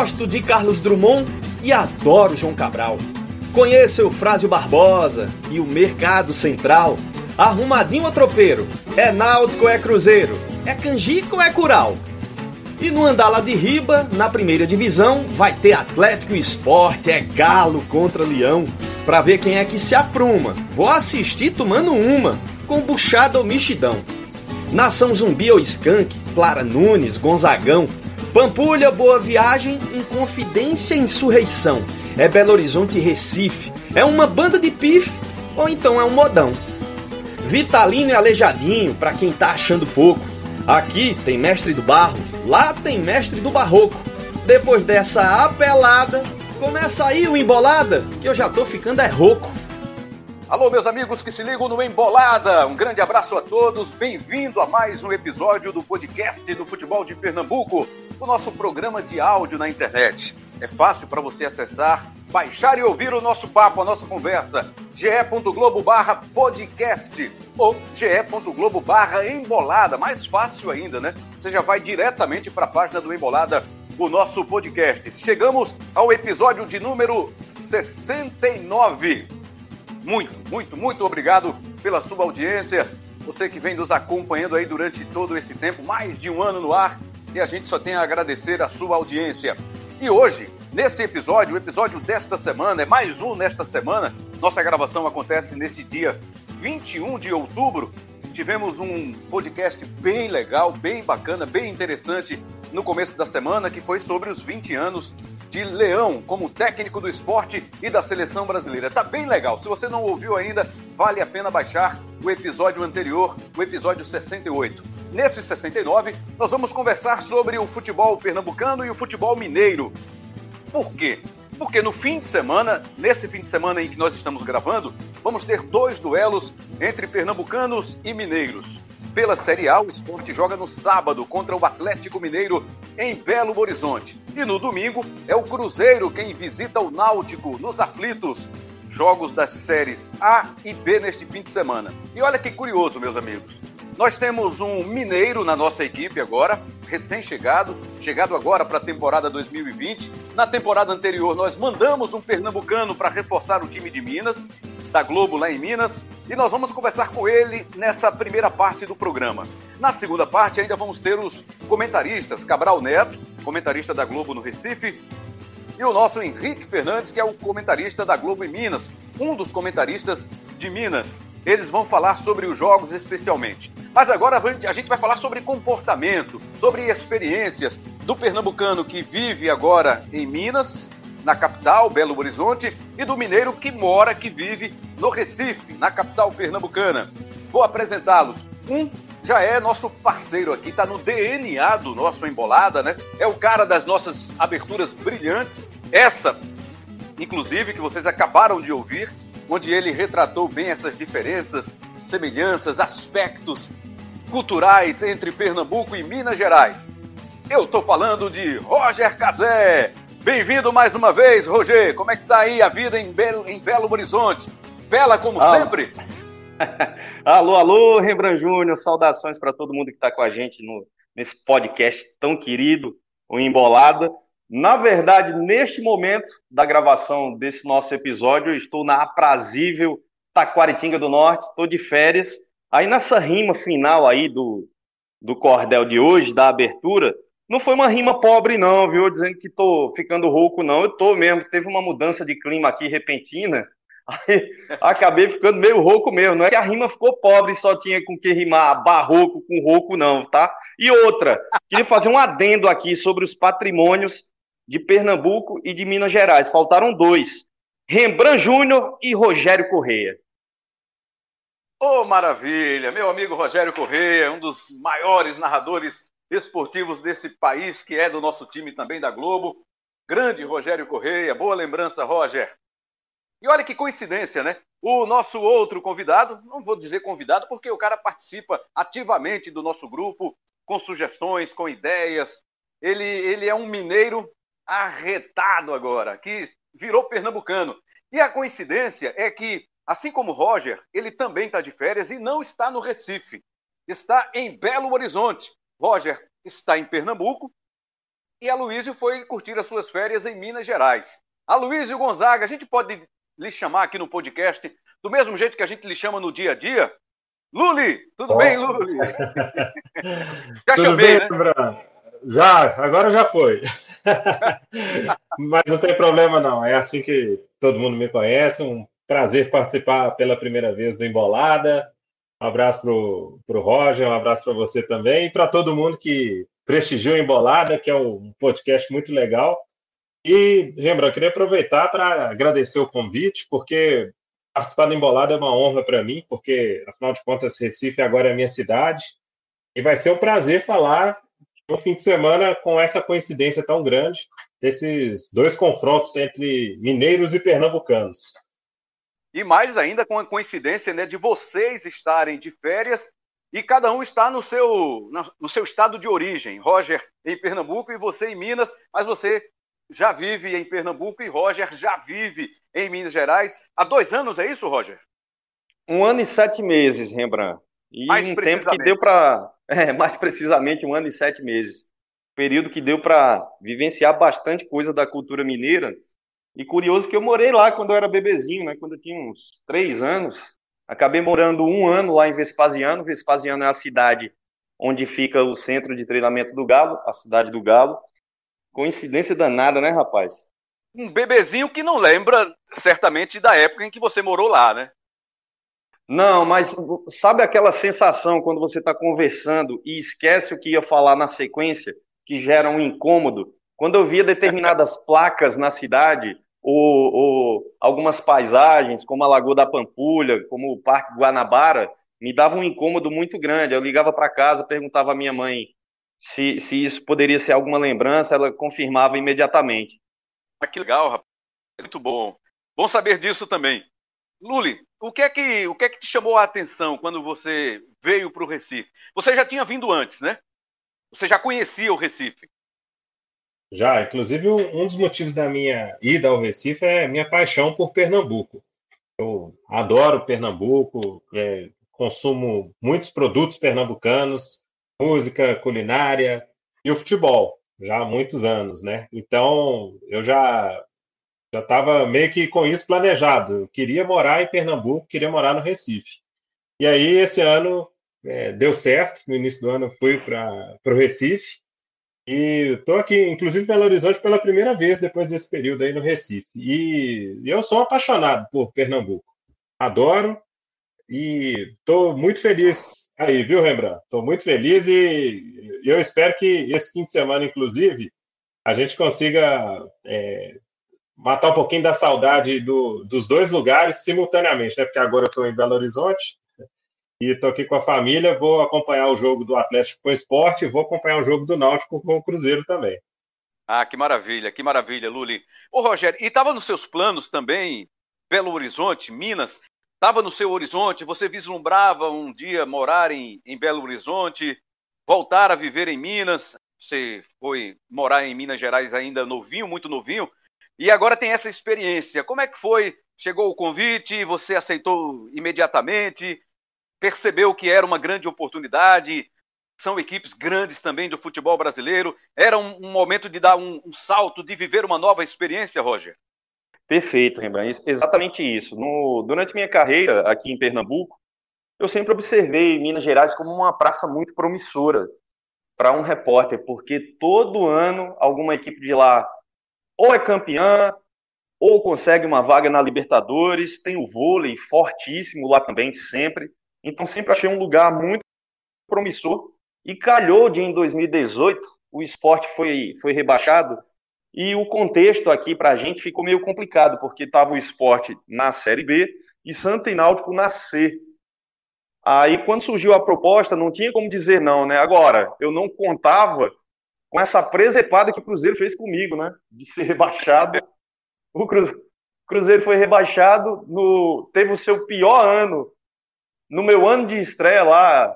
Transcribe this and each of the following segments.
Gosto de Carlos Drummond e adoro João Cabral. Conheço Eufrásio Barbosa e o Mercado Central. Arrumadinho ou tropeiro? É náutico ou é cruzeiro? É canjica ou é cural? E no Andala de Riba, na primeira divisão, vai ter Atlético Esporte, é Galo contra Leão. Pra ver quem é que se apruma. Vou assistir tomando uma, com buchada ou mexidão. Nação Zumbi ou Skank, Clara Nunes, Gonzagão. Pampulha, Boa Viagem, Inconfidência e Insurreição. É Belo Horizonte e Recife. É uma banda de pife ou então é um modão. Vitalino e Aleijadinho, pra quem tá achando pouco. Aqui tem mestre do barro, lá tem mestre do barroco. Depois dessa apelada, começa aí o embolada, que eu já tô ficando é rouco. Alô, meus amigos que se ligam no Embolada. Um grande abraço a todos. Bem-vindo a mais um episódio do podcast do Futebol de Pernambuco, o nosso programa de áudio na internet. É fácil para você acessar, baixar e ouvir o nosso papo, a nossa conversa. ge.globo barra podcast ou ge.globo barra embolada. Mais fácil ainda, né? Você já vai diretamente para a página do Embolada o nosso podcast. Chegamos ao episódio de número 69. Muito, muito, muito obrigado pela sua audiência. Você que vem nos acompanhando aí durante todo esse tempo, mais de um ano no ar, e a gente só tem a agradecer a sua audiência. E hoje, nesse episódio, o episódio desta semana, é mais um nesta semana, nossa gravação acontece nesse dia 21 de outubro. Tivemos um podcast bem legal, bem bacana, bem interessante no começo da semana, que foi sobre os 20 anos de Leão como técnico do esporte e da seleção brasileira. Tá bem legal. Se você não ouviu ainda, vale a pena baixar o episódio anterior, o episódio 68. Nesse 69, nós vamos conversar sobre o futebol pernambucano e o futebol mineiro. Por quê? Porque no fim de semana, nesse fim de semana em que nós estamos gravando, vamos ter dois duelos entre pernambucanos e mineiros. Pela Série A, o esporte joga no sábado contra o Atlético Mineiro em Belo Horizonte. E no domingo é o Cruzeiro quem visita o Náutico nos aflitos. Jogos das séries A e B neste fim de semana. E olha que curioso, meus amigos. Nós temos um mineiro na nossa equipe agora, recém-chegado, chegado agora para a temporada 2020. Na temporada anterior, nós mandamos um pernambucano para reforçar o time de Minas da Globo lá em Minas, e nós vamos conversar com ele nessa primeira parte do programa. Na segunda parte, ainda vamos ter os comentaristas, Cabral Neto, comentarista da Globo no Recife, e o nosso Henrique Fernandes, que é o comentarista da Globo em Minas, um dos comentaristas de Minas. Eles vão falar sobre os jogos especialmente. Mas agora a gente vai falar sobre comportamento, sobre experiências do pernambucano que vive agora em Minas na capital, Belo Horizonte, e do mineiro que mora, que vive no Recife, na capital pernambucana. Vou apresentá-los. Um já é nosso parceiro aqui, está no DNA do nosso Embolada, né? É o cara das nossas aberturas brilhantes. Essa, inclusive, que vocês acabaram de ouvir, onde ele retratou bem essas diferenças, semelhanças, aspectos culturais entre Pernambuco e Minas Gerais. Eu estou falando de Roger Cazé, Bem-vindo mais uma vez, Roger. Como é que tá aí a vida em Belo, em Belo Horizonte? Bela como ah. sempre? alô, alô, Rembrandt Júnior. Saudações para todo mundo que está com a gente no, nesse podcast tão querido, o Embolada. Na verdade, neste momento da gravação desse nosso episódio, eu estou na aprazível Taquaritinga do Norte, estou de férias. Aí nessa rima final aí do, do cordel de hoje, da abertura, não foi uma rima pobre, não, viu? Dizendo que tô ficando rouco, não. Eu tô mesmo. Teve uma mudança de clima aqui repentina. Aí acabei ficando meio rouco mesmo. Não é que a rima ficou pobre e só tinha com que rimar barroco com rouco, não, tá? E outra, queria fazer um adendo aqui sobre os patrimônios de Pernambuco e de Minas Gerais. Faltaram dois: Rembrandt Júnior e Rogério Correia. Ô, oh, maravilha! Meu amigo Rogério Correia, um dos maiores narradores esportivos desse país, que é do nosso time também da Globo. Grande Rogério Correia, boa lembrança, Roger. E olha que coincidência, né? O nosso outro convidado, não vou dizer convidado, porque o cara participa ativamente do nosso grupo, com sugestões, com ideias. Ele, ele é um mineiro arretado agora, que virou pernambucano. E a coincidência é que, assim como Roger, ele também está de férias e não está no Recife. Está em Belo Horizonte, Roger está em Pernambuco e Aloysio foi curtir as suas férias em Minas Gerais. Aloysio Gonzaga, a gente pode lhe chamar aqui no podcast do mesmo jeito que a gente lhe chama no dia a dia? Luli, tudo oh. bem, Luli? já tudo chamei, bem, né? Já, agora já foi. Mas não tem problema não, é assim que todo mundo me conhece, um prazer participar pela primeira vez do Embolada. Um abraço para o Roger, um abraço para você também e para todo mundo que prestigiou Embolada, que é um podcast muito legal. E, lembra, eu queria aproveitar para agradecer o convite, porque participar do Embolada é uma honra para mim, porque, afinal de contas, Recife agora é minha cidade. E vai ser um prazer falar no fim de semana com essa coincidência tão grande desses dois confrontos entre mineiros e pernambucanos. E mais ainda com a coincidência né, de vocês estarem de férias e cada um está no seu, no seu estado de origem. Roger em Pernambuco e você em Minas, mas você já vive em Pernambuco e Roger já vive em Minas Gerais. Há dois anos, é isso, Roger? Um ano e sete meses, Rembrandt. E mais um tempo que deu para. É, mais precisamente um ano e sete meses. Período que deu para vivenciar bastante coisa da cultura mineira. E curioso que eu morei lá quando eu era bebezinho, né? Quando eu tinha uns três anos. Acabei morando um ano lá em Vespasiano. Vespasiano é a cidade onde fica o centro de treinamento do Galo, a cidade do Galo. Coincidência danada, né, rapaz? Um bebezinho que não lembra certamente da época em que você morou lá, né? Não, mas sabe aquela sensação quando você está conversando e esquece o que ia falar na sequência, que gera um incômodo? Quando eu via determinadas placas na cidade, ou, ou, algumas paisagens, como a Lagoa da Pampulha, como o Parque Guanabara, me dava um incômodo muito grande. Eu ligava para casa, perguntava à minha mãe se, se isso poderia ser alguma lembrança, ela confirmava imediatamente. Ah, que legal, rapaz. Muito bom. Bom saber disso também. Luli, o que é que, o que, é que te chamou a atenção quando você veio para o Recife? Você já tinha vindo antes, né? Você já conhecia o Recife? Já, inclusive um dos motivos da minha ida ao Recife é minha paixão por Pernambuco. Eu adoro Pernambuco, é, consumo muitos produtos pernambucanos, música, culinária e o futebol, já há muitos anos, né? Então, eu já já estava meio que com isso planejado. Eu queria morar em Pernambuco, queria morar no Recife. E aí, esse ano, é, deu certo. No início do ano, fui para o Recife e estou aqui, inclusive, em Belo Horizonte pela primeira vez depois desse período aí no Recife. E eu sou apaixonado por Pernambuco. Adoro e estou muito feliz aí, viu, Rembrandt? Estou muito feliz e eu espero que esse fim de semana, inclusive, a gente consiga é, matar um pouquinho da saudade do, dos dois lugares simultaneamente, né? Porque agora eu estou em Belo Horizonte e estou aqui com a família, vou acompanhar o jogo do Atlético com o Esporte e vou acompanhar o jogo do Náutico com o Cruzeiro também. Ah, que maravilha, que maravilha, Luli. Ô, Rogério, e estava nos seus planos também, Belo Horizonte, Minas? Estava no seu horizonte? Você vislumbrava um dia morar em, em Belo Horizonte, voltar a viver em Minas? Você foi morar em Minas Gerais ainda novinho, muito novinho, e agora tem essa experiência. Como é que foi? Chegou o convite, você aceitou imediatamente? percebeu que era uma grande oportunidade. São equipes grandes também do futebol brasileiro. Era um, um momento de dar um, um, salto, de viver uma nova experiência, Roger. Perfeito, Rembrandt. Exatamente isso. No, durante minha carreira aqui em Pernambuco, eu sempre observei Minas Gerais como uma praça muito promissora para um repórter, porque todo ano alguma equipe de lá ou é campeã, ou consegue uma vaga na Libertadores, tem o vôlei fortíssimo lá também, sempre. Então sempre achei um lugar muito promissor. E calhou de em 2018 o esporte foi, foi rebaixado e o contexto aqui para a gente ficou meio complicado, porque estava o esporte na Série B e Santa e Náutico na C. Aí, quando surgiu a proposta, não tinha como dizer não, né? Agora, eu não contava com essa presepada que o Cruzeiro fez comigo, né? De ser rebaixado. O Cruzeiro foi rebaixado, no... teve o seu pior ano no meu ano de estreia lá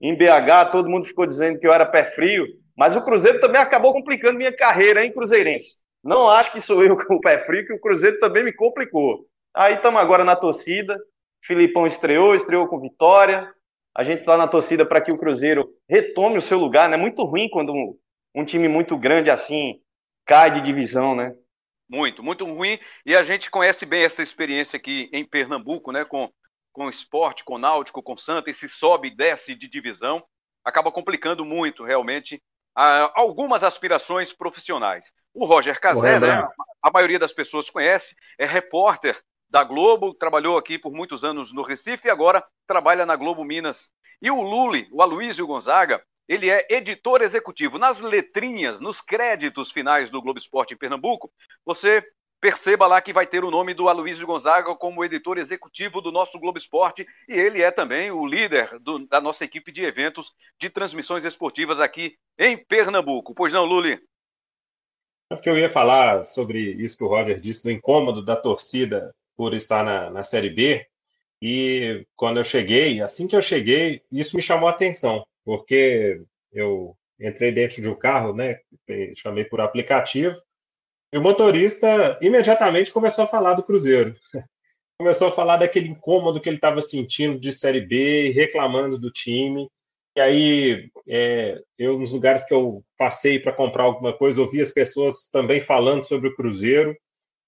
em BH, todo mundo ficou dizendo que eu era pé frio, mas o Cruzeiro também acabou complicando minha carreira, hein, Cruzeirense? Não acho que sou eu com o pé frio, que o Cruzeiro também me complicou. Aí estamos agora na torcida. Filipão estreou, estreou com vitória. A gente está na torcida para que o Cruzeiro retome o seu lugar. É né? muito ruim quando um time muito grande assim cai de divisão, né? Muito, muito ruim. E a gente conhece bem essa experiência aqui em Pernambuco, né? Com, com esporte, com náutico, com Santa, esse sobe e desce de divisão. Acaba complicando muito, realmente, a, algumas aspirações profissionais. O Roger Cazé, né? A maioria das pessoas conhece, é repórter da Globo, trabalhou aqui por muitos anos no Recife e agora trabalha na Globo Minas. E o Luli, o Aloysio Gonzaga, ele é editor executivo. Nas letrinhas, nos créditos finais do Globo Esporte em Pernambuco, você perceba lá que vai ter o nome do Aloysio Gonzaga como editor executivo do nosso Globo Esporte e ele é também o líder do, da nossa equipe de eventos de transmissões esportivas aqui em Pernambuco. Pois não, Luli? É porque eu ia falar sobre isso que o Roger disse, do incômodo da torcida por estar na, na Série B. E quando eu cheguei, assim que eu cheguei, isso me chamou a atenção porque eu entrei dentro de um carro, né? Chamei por aplicativo, e o motorista imediatamente começou a falar do Cruzeiro. Começou a falar daquele incômodo que ele estava sentindo de Série B, reclamando do time. E aí, é, eu, nos lugares que eu passei para comprar alguma coisa, ouvi as pessoas também falando sobre o Cruzeiro.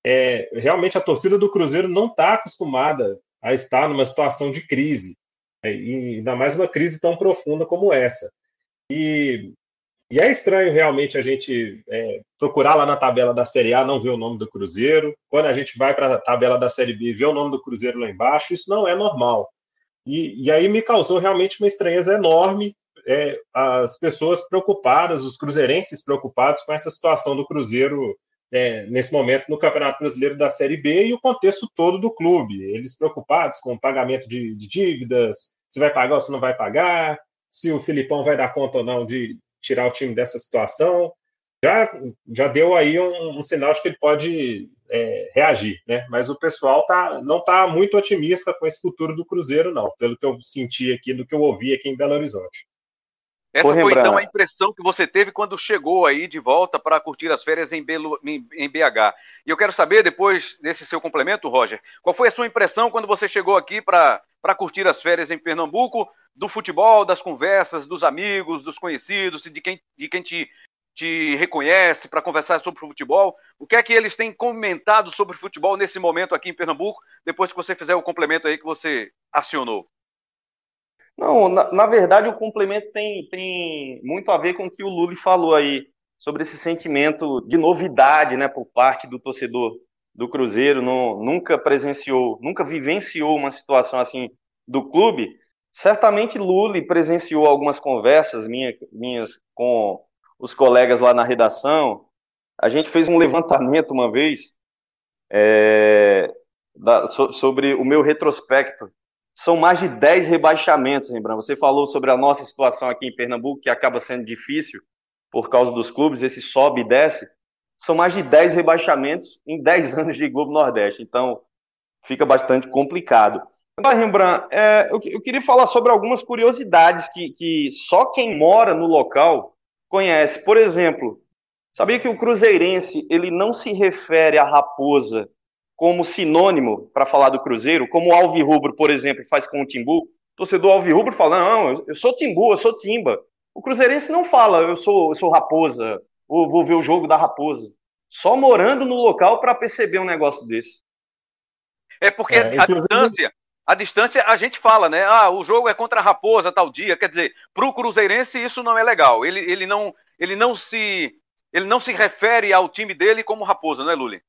É, realmente, a torcida do Cruzeiro não está acostumada a estar numa situação de crise. É, e ainda mais uma crise tão profunda como essa. E, e é estranho realmente a gente é, procurar lá na tabela da Série A não ver o nome do Cruzeiro, quando a gente vai para a tabela da Série B ver o nome do Cruzeiro lá embaixo, isso não é normal. E, e aí me causou realmente uma estranheza enorme é, as pessoas preocupadas, os cruzeirenses preocupados com essa situação do Cruzeiro é, nesse momento no Campeonato Brasileiro da Série B e o contexto todo do clube. Eles preocupados com o pagamento de, de dívidas, se vai pagar ou se não vai pagar, se o Filipão vai dar conta ou não de tirar o time dessa situação. Já, já deu aí um, um sinal de que ele pode é, reagir, né? Mas o pessoal tá, não está muito otimista com esse futuro do Cruzeiro, não, pelo que eu senti aqui, do que eu ouvi aqui em Belo Horizonte. Essa foi então a impressão que você teve quando chegou aí de volta para curtir as férias em, Belo, em, em, BH. E eu quero saber, depois desse seu complemento, Roger, qual foi a sua impressão quando você chegou aqui para curtir as férias em Pernambuco, do futebol, das conversas, dos amigos, dos conhecidos, de quem, de quem te, te reconhece para conversar sobre o futebol? O que é que eles têm comentado sobre futebol nesse momento aqui em Pernambuco, depois que você fizer o complemento aí que você acionou? Não, na, na, verdade o complemento tem, tem muito a ver com o que o Lully falou aí, sobre esse sentimento de novidade, né, por parte do torcedor do Cruzeiro, não, nunca presenciou, nunca vivenciou uma situação assim do clube. Certamente Lully presenciou algumas conversas minha, minhas com os colegas lá na redação. A gente fez um levantamento uma vez é, da, so, sobre o meu retrospecto são mais de 10 rebaixamentos, lembrando. Você falou sobre a nossa situação aqui em Pernambuco, que acaba sendo difícil por causa dos clubes, esse sobe e desce. São mais de 10 rebaixamentos em 10 anos de Globo Nordeste. Então, fica bastante complicado. Agora, Rembrandt, é, eu, eu, queria falar sobre algumas curiosidades que, que só quem mora no local conhece. Por exemplo, sabia que o cruzeirense ele não se refere à raposa como sinônimo para falar do Cruzeiro, como o Alvirrubro, por exemplo, faz com o Timbu. O torcedor Alvirrubro fala: não, eu sou Timbu, eu sou Timba. O Cruzeirense não fala: eu sou, eu sou Raposa, ou vou ver o jogo da Raposa. Só morando no local para perceber um negócio desse. É porque é, a distância, a distância a gente fala, né? Ah, o jogo é contra a Raposa tal dia. Quer dizer, para o Cruzeirense isso não é legal. Ele, ele, não, ele, não se, ele não se refere ao time dele como Raposa, não é, Luli?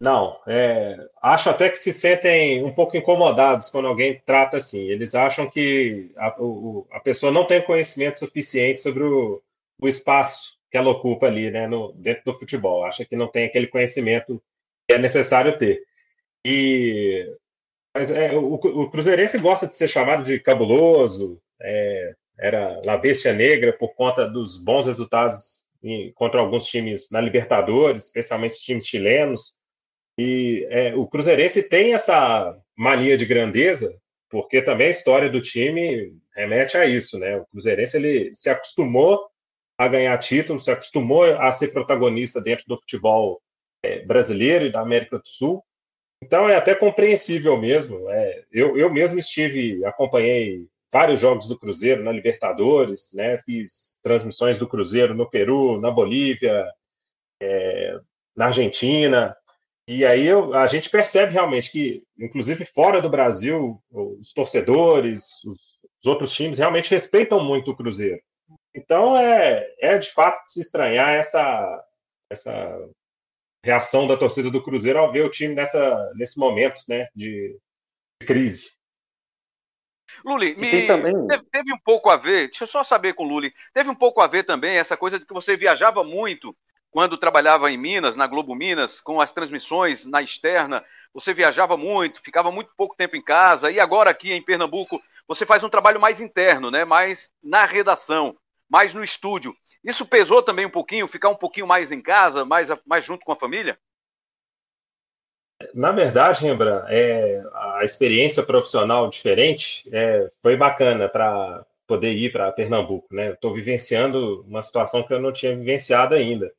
Não, é, acho até que se sentem um pouco incomodados quando alguém trata assim. Eles acham que a, o, a pessoa não tem conhecimento suficiente sobre o, o espaço que ela ocupa ali, né, no, dentro do futebol. Acha que não tem aquele conhecimento que é necessário ter. E mas é, o, o Cruzeirense gosta de ser chamado de cabuloso, é, era La Bestia Negra por conta dos bons resultados em, contra alguns times na Libertadores, especialmente os times chilenos. E é, o Cruzeirense tem essa mania de grandeza, porque também a história do time remete a isso, né? O Cruzeirense ele se acostumou a ganhar títulos, se acostumou a ser protagonista dentro do futebol é, brasileiro e da América do Sul. Então é até compreensível mesmo. É, eu, eu mesmo estive, acompanhei vários jogos do Cruzeiro na Libertadores, né? Fiz transmissões do Cruzeiro no Peru, na Bolívia, é, na Argentina. E aí eu, a gente percebe realmente que, inclusive fora do Brasil, os torcedores, os, os outros times realmente respeitam muito o Cruzeiro. Então é, é de fato de se estranhar essa, essa reação da torcida do Cruzeiro ao ver o time nessa, nesse momento né, de, de crise. Luli, me... também... teve, teve, um pouco a ver, deixa eu só saber com o Luli, teve um pouco a ver também essa coisa de que você viajava muito quando trabalhava em Minas, na Globo Minas, com as transmissões na externa, você viajava muito, ficava muito pouco tempo em casa, e agora aqui em Pernambuco você faz um trabalho mais interno, né? mais na redação, mais no estúdio. Isso pesou também um pouquinho, ficar um pouquinho mais em casa, mais, mais junto com a família? Na verdade, Rembrandt, é, a experiência profissional diferente é, foi bacana para poder ir para Pernambuco. Né? Estou vivenciando uma situação que eu não tinha vivenciado ainda.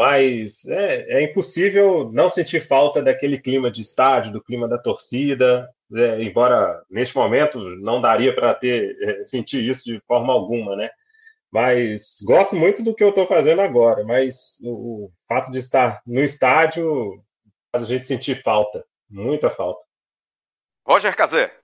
Mas é, é, impossível não sentir falta daquele clima de estádio, do clima da torcida, é, embora neste momento não daria para ter é, sentir isso de forma alguma, né? Mas gosto muito do que eu estou fazendo agora, mas o, o, fato de estar no estádio faz a gente sentir falta, muita falta. Roger Cazé.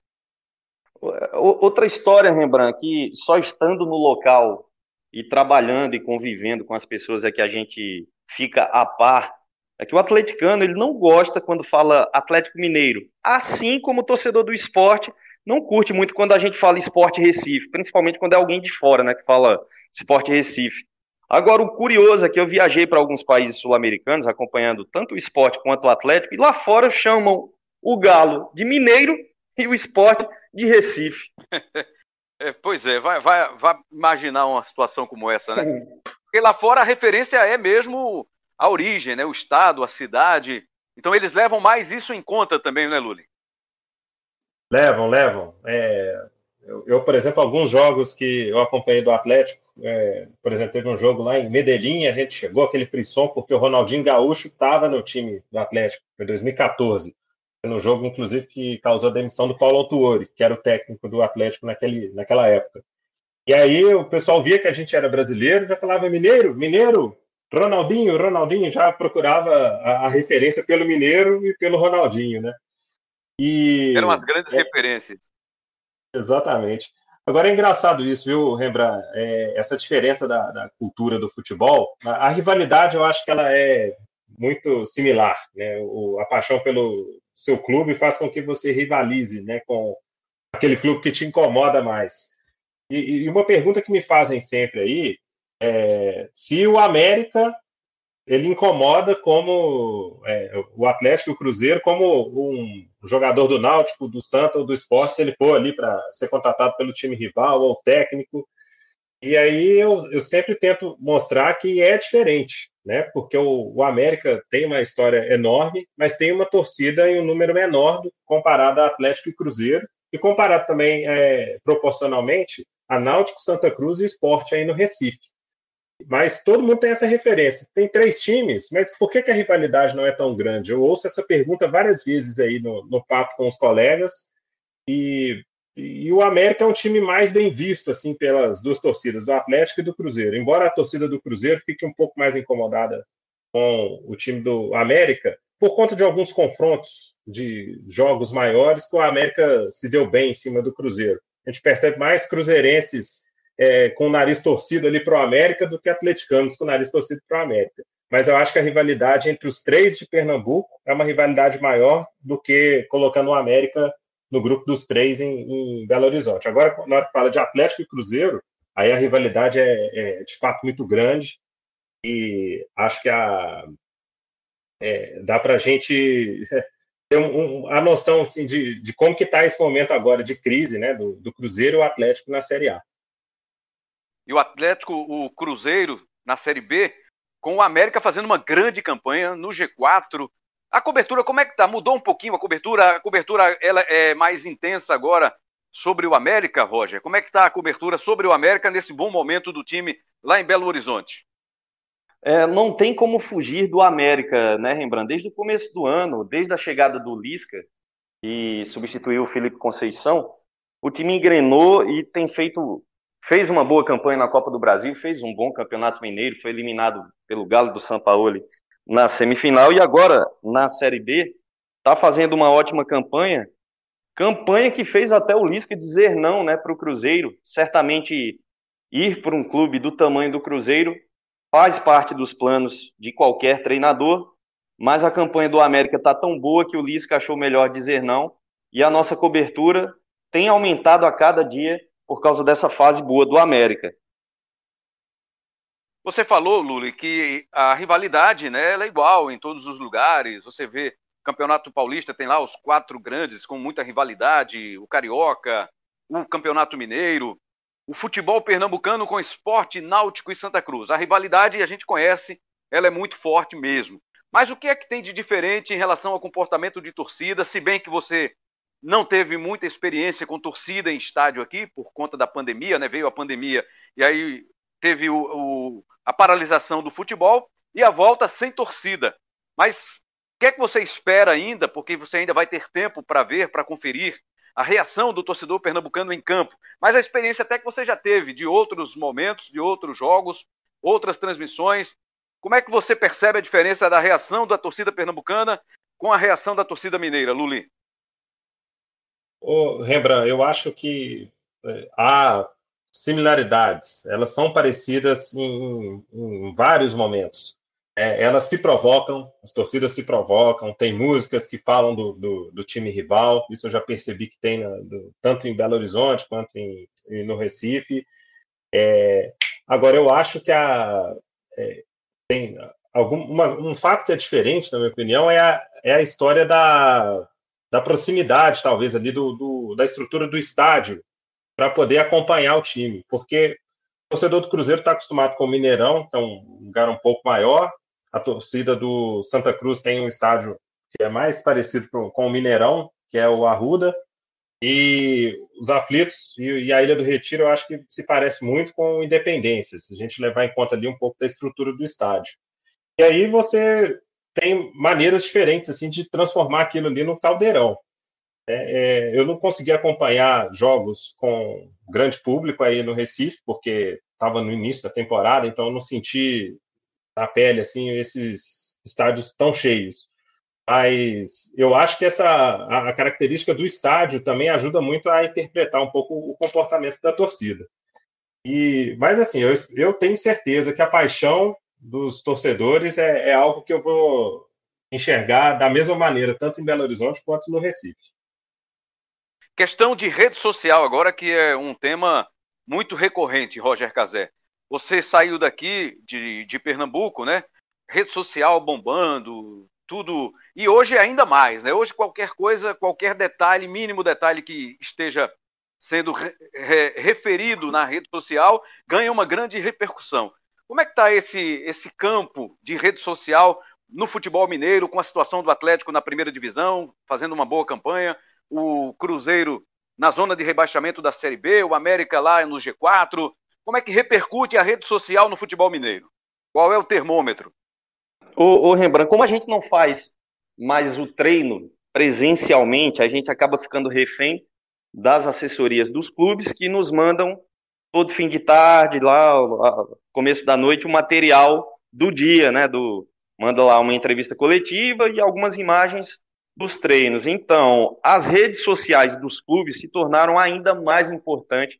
Outra história, Rembrandt, que só estando no local e trabalhando e convivendo com as pessoas é que a gente fica a par, é que o atleticano ele não gosta quando fala Atlético Mineiro, assim como o torcedor do esporte não curte muito quando a gente fala esporte Recife, principalmente quando é alguém de fora, né, que fala esporte Recife. Agora, o curioso é que eu viajei para alguns países sul-americanos, acompanhando tanto o esporte quanto o Atlético, e lá fora chamam o Galo de Mineiro e o esporte de Recife. É, pois é, vai, vai, vai imaginar uma situação como essa, né? Porque lá fora a referência é mesmo a origem, né? o estado, a cidade. Então eles levam mais isso em conta também, né, Luli? Levam, levam. É, eu, eu, por exemplo, alguns jogos que eu acompanhei do Atlético, é, por exemplo, teve um jogo lá em Medellín, a gente chegou aquele frisson porque o Ronaldinho Gaúcho estava no time do Atlético, foi 2014. Foi no jogo, inclusive, que causou a demissão do Paulo Autuori, que era o técnico do Atlético naquele, naquela época. E aí o pessoal via que a gente era brasileiro, já falava mineiro, mineiro, Ronaldinho, Ronaldinho, já procurava a, a referência pelo mineiro e pelo Ronaldinho, né? E, Eram as grandes é, referências. Exatamente. Agora é engraçado isso, viu, Rembrandt? É, essa diferença da, da, cultura do futebol. A, a, rivalidade, eu acho que ela é muito similar. Né? O, a paixão pelo seu clube faz com que você rivalize né, com aquele clube que te incomoda mais. E, e uma pergunta que me fazem sempre aí é se o América ele incomoda como é, o Atlético e o Cruzeiro, como um jogador do Náutico, do Santa ou do Esporte, se ele for ali para ser contratado pelo time rival ou técnico. E aí eu, eu sempre tento mostrar que é diferente, né? Porque o, o, América tem uma história enorme, mas tem uma torcida em um número menor do, comparado a Atlético e Cruzeiro, e comparado também é, proporcionalmente a Náutico, Santa Cruz e Esporte aí no Recife. Mas todo mundo tem essa referência. Tem três times, mas por que, que a rivalidade não é tão grande? Eu ouço essa pergunta várias vezes aí no, no papo com os colegas, e, e o América é um time mais bem visto assim pelas duas torcidas, do Atlético e do Cruzeiro. Embora a torcida do Cruzeiro fique um pouco mais incomodada com o time do América, por conta de alguns confrontos de jogos maiores, que o América se deu bem em cima do Cruzeiro. A gente percebe mais cruzeirenses é, com o nariz torcido ali para o América do que atleticanos com o nariz torcido para o América. Mas eu acho que a rivalidade entre os três de Pernambuco é uma rivalidade maior do que colocando o América no grupo dos três em, em Belo Horizonte. Agora, na hora que fala de Atlético e Cruzeiro, aí a rivalidade é, é de fato muito grande e acho que a, é, dá para a gente ter um, um, a noção assim, de, de como que está esse momento agora de crise né, do, do Cruzeiro e o Atlético na Série A e o Atlético, o Cruzeiro na Série B, com o América fazendo uma grande campanha no G4. A cobertura, como é que tá? Mudou um pouquinho a cobertura? A cobertura ela é mais intensa agora sobre o América, Roger? Como é que tá a cobertura sobre o América nesse bom momento do time lá em Belo Horizonte? É, não tem como fugir do América, né, Rembrandt? Desde o começo do ano, desde a chegada do Lisca, e substituiu o Felipe Conceição, o time engrenou e tem feito fez uma boa campanha na Copa do Brasil, fez um bom campeonato mineiro, foi eliminado pelo Galo do São Paulo na semifinal e agora na Série B está fazendo uma ótima campanha, campanha que fez até o Lisca dizer não, né, para o Cruzeiro. Certamente ir para um clube do tamanho do Cruzeiro faz parte dos planos de qualquer treinador, mas a campanha do América está tão boa que o Lisca achou melhor dizer não e a nossa cobertura tem aumentado a cada dia por causa dessa fase boa do América. Você falou, Lula, que a rivalidade né, é igual em todos os lugares. Você vê Campeonato Paulista, tem lá os quatro grandes com muita rivalidade: o Carioca, o Campeonato Mineiro, o futebol pernambucano com esporte náutico e Santa Cruz. A rivalidade a gente conhece, ela é muito forte mesmo. Mas o que é que tem de diferente em relação ao comportamento de torcida, se bem que você não teve muita experiência com torcida em estádio aqui, por conta da pandemia, né? Veio a pandemia e aí teve o, o, a paralisação do futebol e a volta sem torcida. Mas o que é que você espera ainda, porque você ainda vai ter tempo para ver, para conferir a reação do torcedor pernambucano em campo, mas a experiência até que você já teve de outros momentos, de outros jogos, outras transmissões. Como é que você percebe a diferença da reação da torcida pernambucana com a reação da torcida mineira, Luli? Ô, Rembrandt, eu acho que é, há similaridades, elas são parecidas em, em vários momentos. É, elas se provocam, as torcidas se provocam, tem músicas que falam do, do, do time rival, isso eu já percebi que tem na, do, tanto em Belo Horizonte quanto em, no Recife. É, agora, eu acho que a, é, tem algum, uma, um fato que é diferente, na minha opinião, é a, é a história da, da proximidade, talvez, ali do, do da estrutura do estádio, para poder acompanhar o time. Porque o torcedor do Cruzeiro está acostumado com o Mineirão, que é um lugar um pouco maior. A torcida do Santa Cruz tem um estádio que é mais parecido com o Mineirão, que é o Arruda. E os aflitos e, a Ilha do Retiro eu acho que se parece muito com Independência, se a gente levar em conta ali um pouco da estrutura do estádio. E aí você tem maneiras diferentes assim de transformar aquilo ali no caldeirão. É, é, eu não consegui acompanhar jogos com grande público aí no Recife, porque estava no início da temporada, então eu não senti na pele assim esses estádios tão cheios. Mas eu acho que essa a, característica do estádio também ajuda muito a interpretar um pouco o comportamento da torcida. E, mas assim, eu, eu tenho certeza que a paixão dos torcedores é, é algo que eu vou enxergar da mesma maneira, tanto em Belo Horizonte quanto no Recife. Questão de rede social agora, que é um tema muito recorrente, Roger Cazé. Você saiu daqui de, de Pernambuco, né? Rede social bombando, tudo. E hoje ainda mais, né? Hoje qualquer coisa, qualquer detalhe, mínimo detalhe que esteja sendo re, re, referido na rede social, ganha uma grande repercussão. Como é que está esse, esse campo de rede social no futebol mineiro, com a situação do Atlético na primeira divisão, fazendo uma boa campanha, o Cruzeiro na zona de rebaixamento da Série B, o América lá no G4. Como é que repercute a rede social no futebol mineiro? Qual é o termômetro? Ô, Rembrandt, como a gente não faz mais o treino presencialmente, a gente acaba ficando refém das assessorias dos clubes que nos mandam todo fim de tarde, lá, começo da noite, o material do dia, né? Do, manda lá uma entrevista coletiva e algumas imagens dos treinos. Então, as redes sociais dos clubes se tornaram ainda mais importantes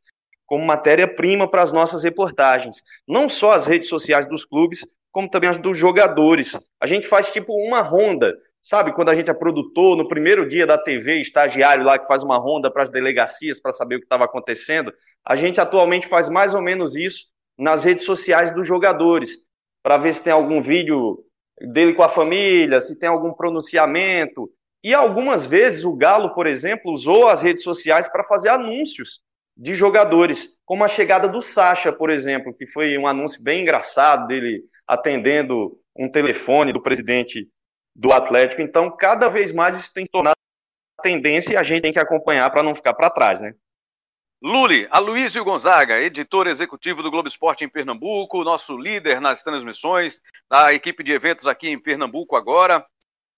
como matéria-prima para as nossas reportagens. Não só as redes sociais dos clubes, como também as dos jogadores. A gente faz tipo uma ronda Sabe, quando a gente é produtor, no primeiro dia da TV, estagiário lá que faz uma ronda para as delegacias para saber o que estava acontecendo, a gente atualmente faz mais ou menos isso nas redes sociais dos jogadores, para ver se tem algum vídeo dele com a família, se tem algum pronunciamento. E algumas vezes o Galo, por exemplo, usou as redes sociais para fazer anúncios de jogadores, como a chegada do Sacha, por exemplo, que foi um anúncio bem engraçado dele atendendo um telefone do presidente do Atlético. Então, cada vez mais isso tem se tornado tendência e a gente tem que acompanhar para não ficar para trás, né? Luli, Aloysio Gonzaga, editor executivo do Globo Esporte em Pernambuco, nosso líder nas transmissões da equipe de eventos aqui em Pernambuco agora. O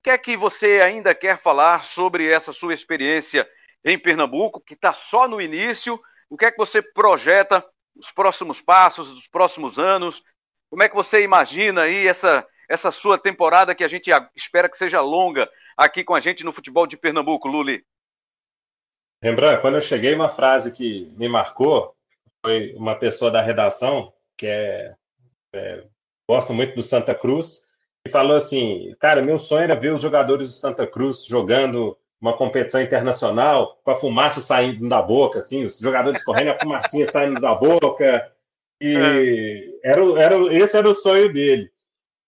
que é que você ainda quer falar sobre essa sua experiência em Pernambuco, que está só no início. O que é que você projeta os próximos passos, os próximos anos? Como é que você imagina aí essa, essa sua temporada que a gente espera que seja longa aqui com a gente no futebol de Pernambuco, Luli? Rembrandt, quando eu cheguei, uma frase que me marcou foi uma pessoa da redação que é, é gosta muito do Santa Cruz e falou assim, cara, meu sonho era ver os jogadores do Santa Cruz jogando uma competição internacional com a fumaça saindo da boca, assim, os jogadores correndo, a fumacinha saindo da boca, e é. era, era, esse era o sonho dele.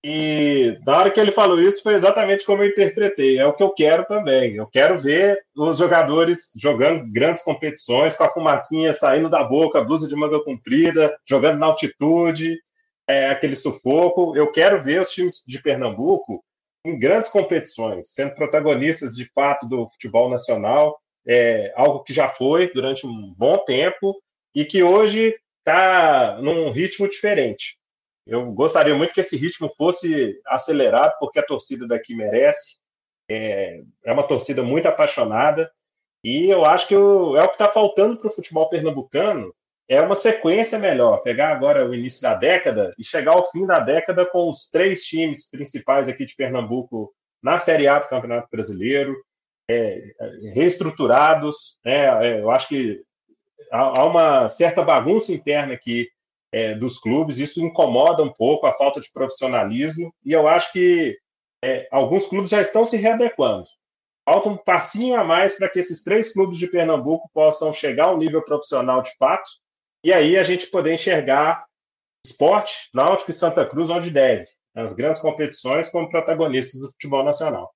E na hora que ele falou isso, foi exatamente como eu interpretei. É o que eu quero também. Eu quero ver os jogadores jogando grandes competições, com a fumacinha saindo da boca, blusa de manga comprida, jogando na altitude, é, aquele sufoco. Eu quero ver os times de Pernambuco em grandes competições, sendo protagonistas de fato do futebol nacional, é algo que já foi durante um bom tempo e que hoje está num ritmo diferente. Eu gostaria muito que esse ritmo fosse acelerado, porque a torcida daqui merece. É, é uma torcida muito apaixonada e eu acho que o, é o que está faltando para o futebol pernambucano é uma sequência melhor. Pegar agora o início da década e chegar ao fim da década com os três times principais aqui de Pernambuco na Série A do Campeonato Brasileiro, é, reestruturados. Né? É, eu acho que há, uma certa bagunça interna aqui é, dos clubes, isso incomoda um pouco a falta de profissionalismo, e eu acho que é, alguns clubes já estão se readequando. Falta um passinho a mais para que esses três clubes de Pernambuco possam chegar ao nível profissional de fato e aí a gente poder enxergar esporte, Náutico e Santa Cruz onde deve, nas grandes competições como protagonistas do futebol nacional.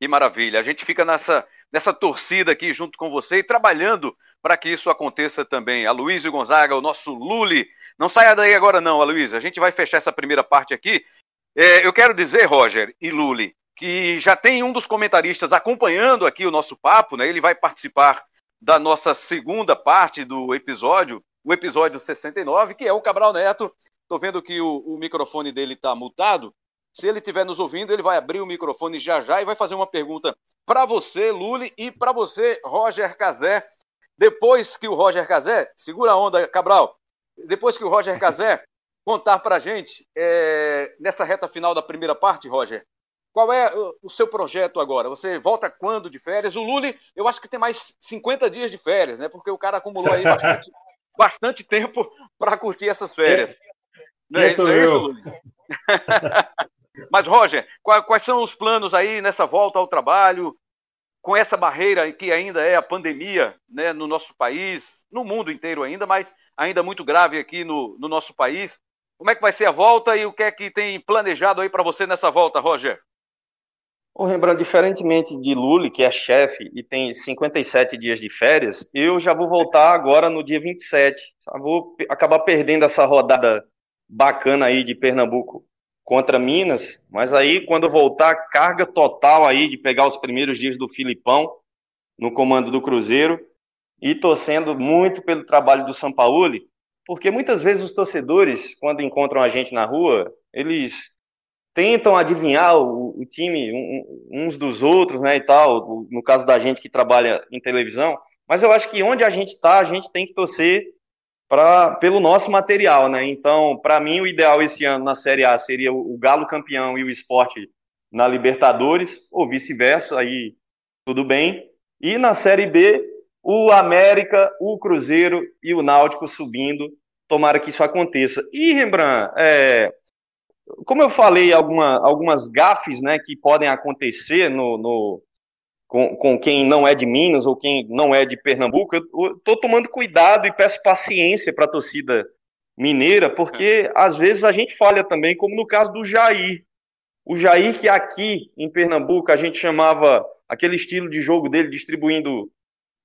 Que maravilha. A gente fica nessa, nessa torcida aqui junto com você e trabalhando para que isso aconteça também. A Luiz Gonzaga, o nosso Luli. Não saia daí agora não, Aloysio. A gente vai fechar essa primeira parte aqui. É, eu quero dizer, Roger e Luli, que já tem um dos comentaristas acompanhando aqui o nosso papo, né? Ele vai participar da nossa segunda parte do episódio, o episódio 69, que é o Cabral Neto. Estou vendo que o, o microfone dele está mutado. Se ele estiver nos ouvindo, ele vai abrir o microfone já já e vai fazer uma pergunta para você, Luli, e para você, Roger Cazé. Depois que o Roger Cazé, segura a onda, Cabral, depois que o Roger Cazé contar para a gente, é, nessa reta final da primeira parte, Roger, qual é o seu projeto agora? Você volta quando de férias? O Lully, eu acho que tem mais 50 dias de férias, né? Porque o cara acumulou aí bastante, bastante tempo para curtir essas férias. Quem, é, sou é eu? Mas, Roger, quais são os planos aí nessa volta ao trabalho, com essa barreira que ainda é a pandemia né, no nosso país, no mundo inteiro ainda, mas ainda muito grave aqui no, no nosso país? Como é que vai ser a volta e o que é que tem planejado aí para você nessa volta, Roger? O Rembrandt, diferentemente de Lully, que é chefe e tem 57 dias de férias, eu já vou voltar agora no dia 27. Vou acabar perdendo essa rodada bacana aí de Pernambuco contra Minas, mas aí quando eu voltar, carga total aí de pegar os primeiros dias do Filipão no comando do Cruzeiro e torcendo muito pelo trabalho do São Paulo, porque muitas vezes os torcedores, quando encontram a gente na rua, eles tentam adivinhar o, o time um, uns dos outros, né, e tal, no caso da gente que trabalha em televisão, mas eu acho que onde a gente está, a gente tem que torcer pra, pelo nosso material, né, então, para mim, o ideal esse ano na Série A seria o, o Galo campeão e o esporte na Libertadores, ou vice-versa, aí tudo bem, e na Série B, o América, o Cruzeiro e o Náutico subindo, tomara que isso aconteça. E, Rembrandt, é, como eu falei, alguma, algumas gafes né, que podem acontecer no, no com, com, quem não é de Minas ou quem não é de Pernambuco, eu estou tomando cuidado e peço paciência para a torcida mineira, porque às vezes a gente falha também, como no caso do Jair. O Jair, que aqui em Pernambuco a gente chamava aquele estilo de jogo dele, distribuindo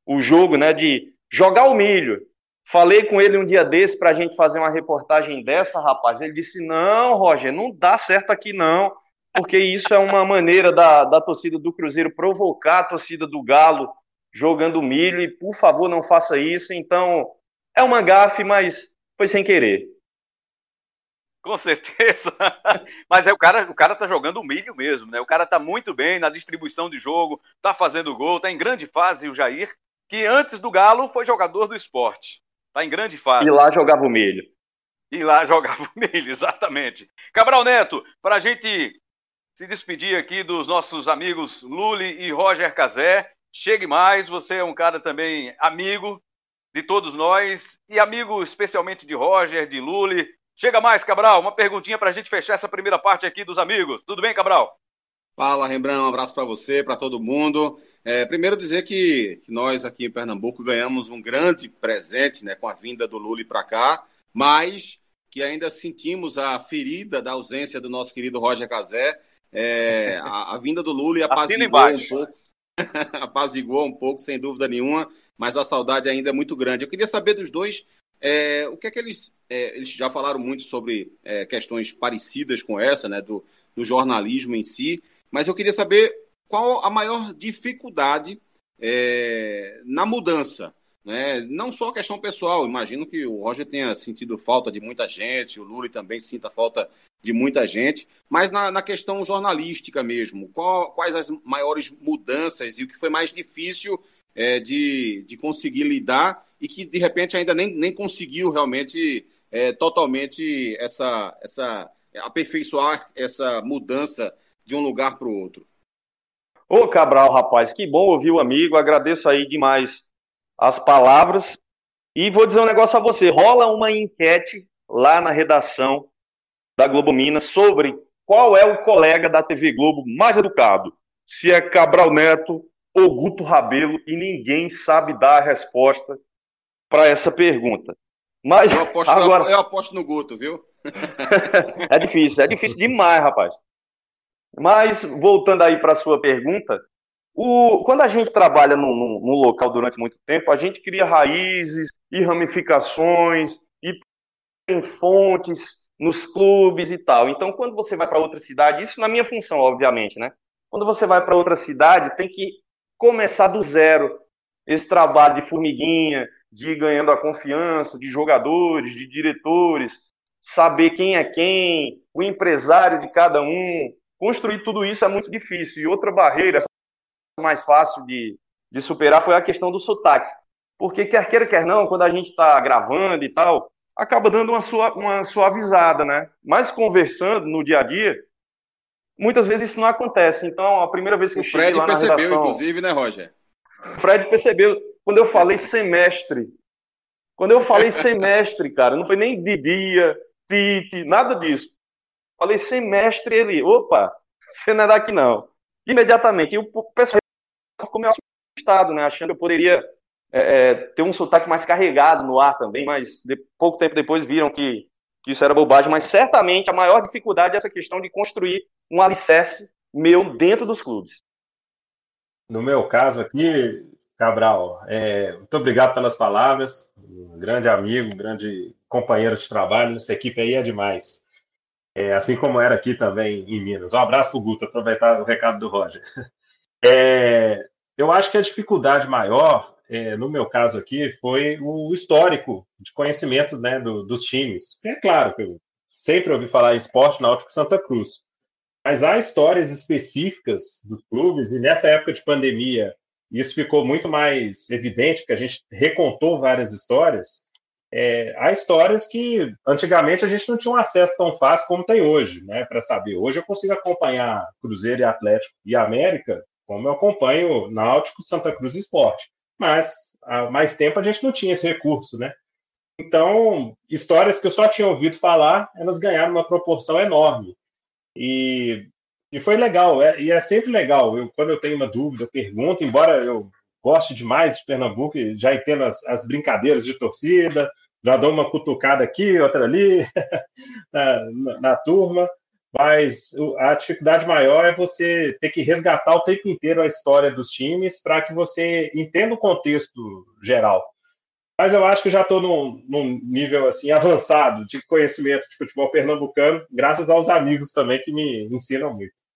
o jogo, né, de jogar o milho. Falei com ele um dia desse para a gente fazer uma reportagem dessa, rapaz. Ele disse: Não, Roger, não dá certo aqui não, porque isso é uma maneira da, da torcida do Cruzeiro provocar a torcida do Galo jogando milho, e por favor não faça isso. Então, é uma gafe, mas foi sem querer. Com certeza. Mas é o cara, o cara tá jogando milho mesmo, né? O cara tá muito bem na distribuição de jogo, tá fazendo gol, tá em grande fase o Jair, que antes do Galo foi jogador do esporte. Tá em grande fase. E lá jogava o milho. E lá jogava o milho, exatamente. Cabral Neto, pra gente se despedir aqui dos nossos amigos Luli e Roger Cazé. Chegue mais, você é um cara também amigo de todos nós e amigo especialmente de Roger, de Luli Chega mais, Cabral. Uma perguntinha para a gente fechar essa primeira parte aqui dos amigos. Tudo bem, Cabral? Fala, Rembrandt. Um abraço para você, para todo mundo. É, primeiro dizer que, que, nós aqui em Pernambuco ganhamos um grande presente né, com a vinda do Lula para cá, mas que ainda sentimos a ferida da ausência do nosso querido Roger Cazé. É, a, a, vinda do Lula apaziguou um pouco, apaziguou um pouco, sem dúvida nenhuma, mas a saudade ainda é muito grande. Eu queria saber dos dois é, o que é que eles. É, eles já falaram muito sobre é, questões parecidas com essa, né, do, do, jornalismo em si, mas eu queria saber qual a maior dificuldade é, na mudança. Né? Não só a questão pessoal, imagino que o Roger tenha sentido falta de muita gente, o Lula também sinta falta de muita gente, mas na, na questão jornalística mesmo, qual, quais as maiores mudanças e o que foi mais difícil é, de, de conseguir lidar e que de repente ainda nem, nem conseguiu realmente é, totalmente essa, essa aperfeiçoar essa mudança de um lugar para o outro. Ô Cabral, rapaz, que bom ouvir o amigo, agradeço aí demais as palavras e vou dizer um negócio a você, rola uma enquete lá na redação da Globo Minas sobre qual é o colega da TV Globo mais educado, se é Cabral Neto ou Guto Rabelo, e ninguém sabe dar a resposta para essa pergunta. Mas eu aposto, agora... eu aposto no Guto, viu? é difícil, é difícil demais, rapaz. Mas, voltando aí para a sua pergunta, o, quando a gente trabalha num, num, local durante muito tempo, a gente cria raízes e ramificações e tem fontes nos clubes e tal. Então, quando você vai para outra cidade, isso na minha função, obviamente, né? Quando você vai para outra cidade, tem que começar do zero. Esse trabalho de formiguinha, de ir ganhando a confiança de jogadores, de diretores, saber quem é quem, o empresário de cada um. Construir tudo isso é muito difícil. E outra barreira mais fácil de, de superar foi a questão do sotaque. Porque quer queira, quer não, quando a gente está gravando e tal, acaba dando uma, sua, uma suavizada, né? Mas conversando no dia a dia, muitas vezes isso não acontece. Então, a primeira vez que o eu Fred lá percebeu, redação, inclusive, né, Roger? O Fred percebeu. Quando eu falei semestre, quando eu falei semestre, cara, não foi nem de dia, tite, nada disso. Falei semestre, ele, opa, você não é daqui não. Imediatamente, e o pessoal ficou meio assustado, né, achando que eu poderia é, é, ter um sotaque mais carregado no ar também, mas de, pouco tempo depois viram que, que isso era bobagem, mas certamente a maior dificuldade é essa questão de construir um alicerce meu dentro dos clubes. No meu caso aqui, Cabral, é, muito obrigado pelas palavras. Um grande amigo, um grande companheiro de trabalho. Essa equipe aí é demais. É, assim como era aqui também em Minas. Um abraço para o Guto, aproveitar o recado do Roger. É, eu acho que a dificuldade maior, é, no meu caso aqui, foi o histórico de conhecimento né, do, dos times. É claro que eu sempre ouvi falar em esporte náutico Santa Cruz. Mas há histórias específicas dos clubes, e nessa época de pandemia, isso ficou muito mais evidente, porque a gente recontou várias histórias. É, há histórias que antigamente a gente não tinha um acesso tão fácil como tem hoje, né, para saber. Hoje eu consigo acompanhar Cruzeiro e Atlético e América, como eu acompanho Náutico, Santa Cruz e Esporte. Mas há mais tempo a gente não tinha esse recurso, né? Então, histórias que eu só tinha ouvido falar, elas ganharam uma proporção enorme. E e foi legal, é, e é sempre legal. Eu, quando eu tenho uma dúvida, eu pergunto, embora eu goste demais de Pernambuco e já entendo as, as brincadeiras de torcida, já dou uma cutucada aqui, outra ali, na, na, na, turma, mas a dificuldade maior é você ter que resgatar o tempo inteiro a história dos times para que você entenda o contexto geral. Mas eu acho que já estou num, num, nível assim avançado de conhecimento de futebol pernambucano, graças aos amigos também que me ensinam muito.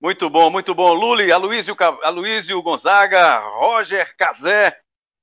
Muito bom, muito bom. Luli, Aloysio, Aloysio Gonzaga, Roger Cazé,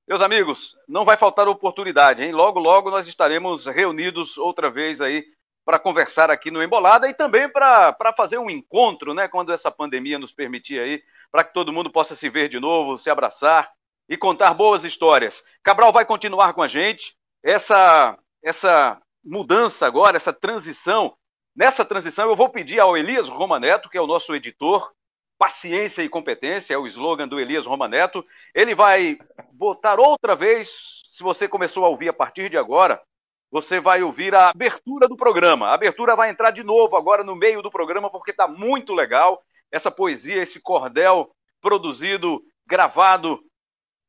Meus amigos, não vai faltar oportunidade, hein? Logo, logo nós estaremos reunidos outra vez aí para conversar aqui no Embolada e também para fazer um encontro, né? Quando essa pandemia nos permitir aí, para que todo mundo possa se ver de novo, se abraçar e contar boas histórias. Cabral vai continuar com a gente. Essa, essa mudança agora, essa transição. Nessa transição, eu vou pedir ao Elias Romaneto, que é o nosso editor, paciência e competência, é o slogan do Elias Romaneto. Ele vai botar outra vez, se você começou a ouvir a partir de agora, você vai ouvir a abertura do programa. A abertura vai entrar de novo agora no meio do programa, porque está muito legal essa poesia, esse cordel produzido, gravado,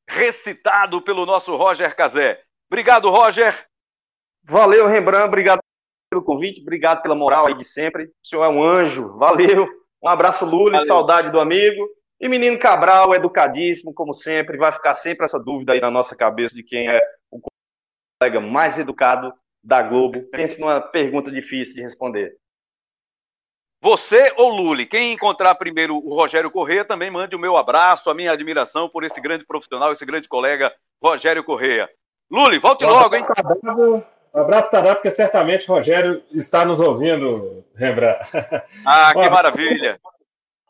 recitado pelo nosso Roger Cazé. Obrigado, Roger. Valeu, Rembrandt. Obrigado pelo convite, obrigado pela moral aí de sempre. O senhor é um anjo. Valeu. Um abraço, Lula, saudade do amigo. E menino Cabral, educadíssimo, como sempre, vai ficar sempre essa dúvida aí na nossa cabeça de quem é o colega mais educado da Globo. Pense numa pergunta difícil de responder. Você ou Luli, quem encontrar primeiro o Rogério Correia, também mande o meu abraço, a minha admiração por esse grande profissional, esse grande colega, Rogério Correia. Luli, volte logo, hein? Um abraço, Tadá, porque certamente o Rogério está nos ouvindo, Rembrandt. Ah, que maravilha!